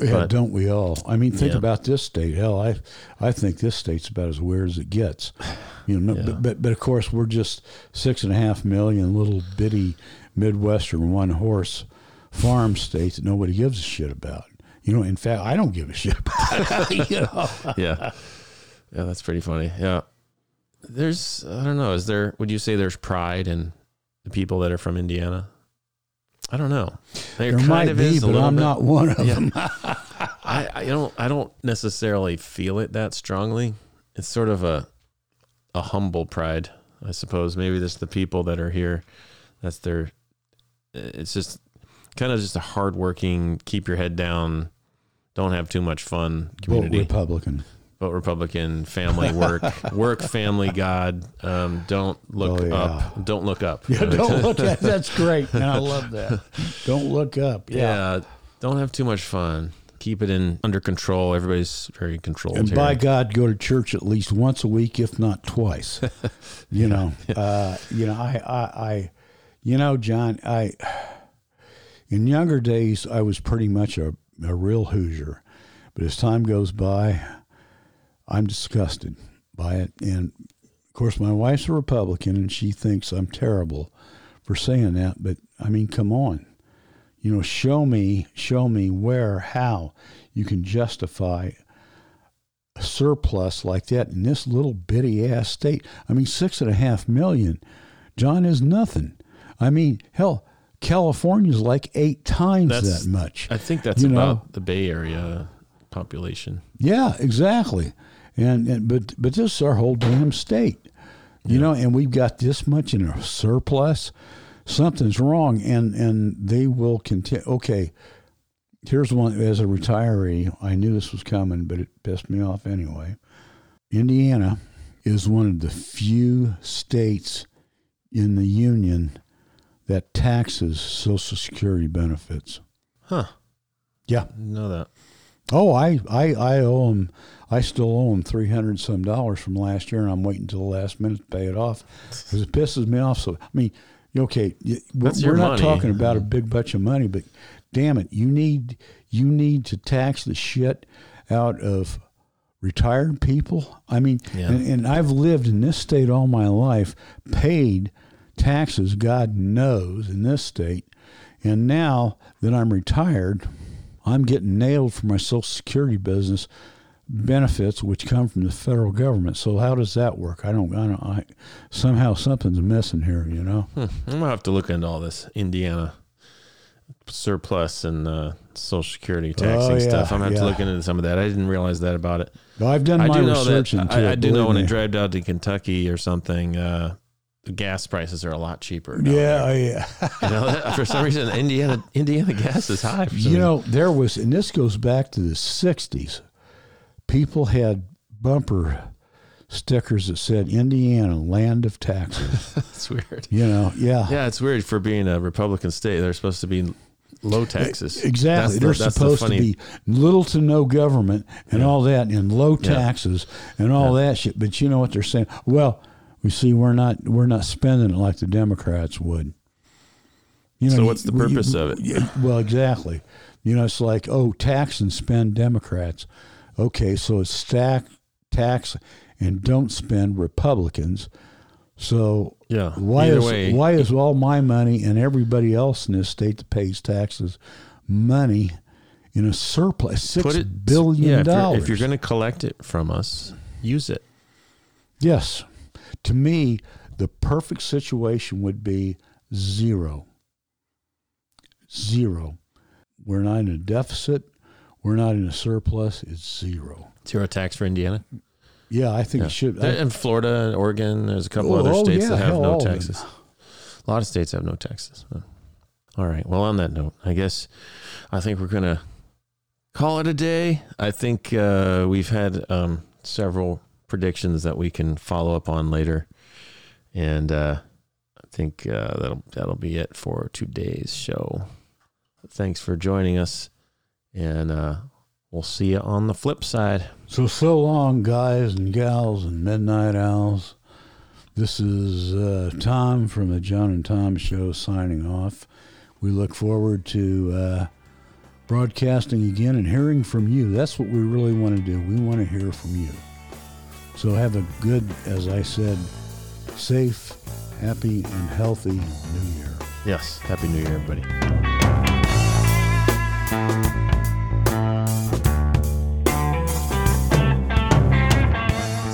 Yeah, But- don't we all? I mean, think Yeah. about this state. Hell, I, I think this state's about as weird as it gets. You know, Yeah. but, but but of course we're just six and a half million little bitty midwestern one horse farm state that nobody gives a shit about. You know, in fact, I don't give a shit about. it, you know, yeah, yeah, that's pretty funny. Yeah, there's I don't know. Is there? Would you say there's pride in the people that are from Indiana? I don't know. There, there kind might of be, is but I'm bit. not one of Yeah. them. I, I don't I don't necessarily feel it that strongly. It's sort of a a humble pride, I suppose. Maybe just the people that are here. That's their. It's just kind of just a hardworking, keep your head down, don't have too much fun Vote community. Republican. Vote Republican, family, work, work, family, God. Um, don't look Oh, yeah. up. Don't look up. Yeah, don't look at that's great, and I love that. Don't look up. Yeah. don't have too much fun. Keep it in under control. Everybody's very controlled And here. by God, go to church at least once a week, if not twice. you know, uh, you know, I, I, I, you know, Jon, I, in younger days, I was pretty much a, a real Hoosier, but as time goes by, I'm disgusted by it. And of course, my wife's a Republican, and she thinks I'm terrible for saying that. But I mean, come on. You know, show me, show me where, how you can justify a surplus like that in this little bitty ass state. I mean, six and a half million, Jon, is nothing. I mean, hell, California's like eight times That's- that much. I think that's You know. about the Bay Area population. Yeah, exactly. And, and but but this is our whole damn state. You know, and we've got this much in a surplus. Something's wrong, and and they will continue. Okay, here's one. As a retiree, I knew this was coming, but it pissed me off anyway. Indiana is one of the few states in the union that taxes Social Security benefits. Huh. Yeah. Know that. Oh, I, I, I owe them. I still owe them three hundred some dollars from last year, and I'm waiting till the last minute to pay it off because it pisses me off. So, I mean, okay, we're, we're not money. talking about a mm-hmm. big bunch of money, but damn it, you need you need to tax the shit out of retired people. I mean, Yeah. and, and I've lived in this state all my life, paid taxes, God knows, in this state, and now that I'm retired, I'm getting nailed for my Social Security business benefits, which come from the federal government. So how does that work? I don't. I don't. I, somehow something's missing here. You know. Hmm. I'm gonna have to look into all this Indiana surplus and uh, Social Security taxing Oh, yeah, stuff. I'm gonna have yeah. to look into some of that. I didn't realize that about it. I've done I my do know research that. into I, it. I do know when I me. drive down to Kentucky or something, uh, gas prices are a lot cheaper. Yeah, there. yeah. You know, that- for some reason, Indiana Indiana gas is high. For some You know, there was, and this goes back to the '60s. People had bumper stickers that said "Indiana, land of taxes." That's weird. you know, yeah. Yeah, it's weird for being a Republican state. They're supposed to be low taxes. Exactly. That's They're the- the supposed funny- to be little to no government and Yeah. all that and low Yeah. taxes and all that shit. But you know what they're saying? Well, we see we're not we're not spending it like the Democrats would. You know, So you- what's the you- purpose of it? Well, exactly. You know, it's like, oh, tax and spend Democrats. Okay, so it's stack tax and don't spend Republicans. So Yeah. why is way, why is all my money and everybody else in this state that pays taxes money in a surplus six put it billion yeah, if you're- dollars? If you're, going to collect it from us, use it. Yes. To me, the perfect situation would be zero. Zero. We're not in a deficit. We're not in a surplus. It's zero. Zero tax for Indiana. Yeah, I think Yeah. it should. There- and Florida, Oregon, there's a couple Oh, other oh, states yeah, that have hell, no taxes. A lot of states have no taxes. All right. Well, on that note, I guess I think we're gonna call it a day. I think uh, we've had um, several predictions that we can follow up on later, and uh, I think uh, that'll that'll be it for today's show. Thanks for joining us, and uh, we'll see you on the flip side. So, so long, guys and gals and midnight owls. This is uh, Tom from the Jon and Tom Show signing off. We look forward to uh, broadcasting again and hearing from you. That's what we really want to do. We want to hear from you. So, have a good, as I said, safe, happy, and healthy new year. Yes. Happy New Year, everybody.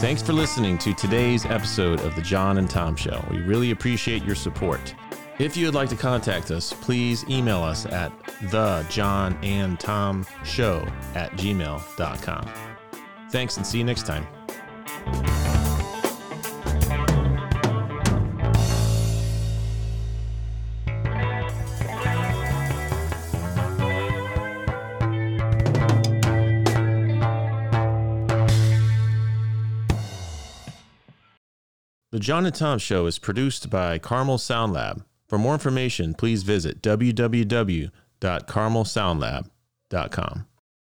Thanks for listening to today's episode of The Jon and Tom Show. We really appreciate your support. If you would like to contact us, please email us at the Jon and Tom Show at gmail.com. Thanks and see you next time. The Jon and Tom Show is produced by Carmel Sound Lab. For more information, please visit www.carmelsoundlab.com.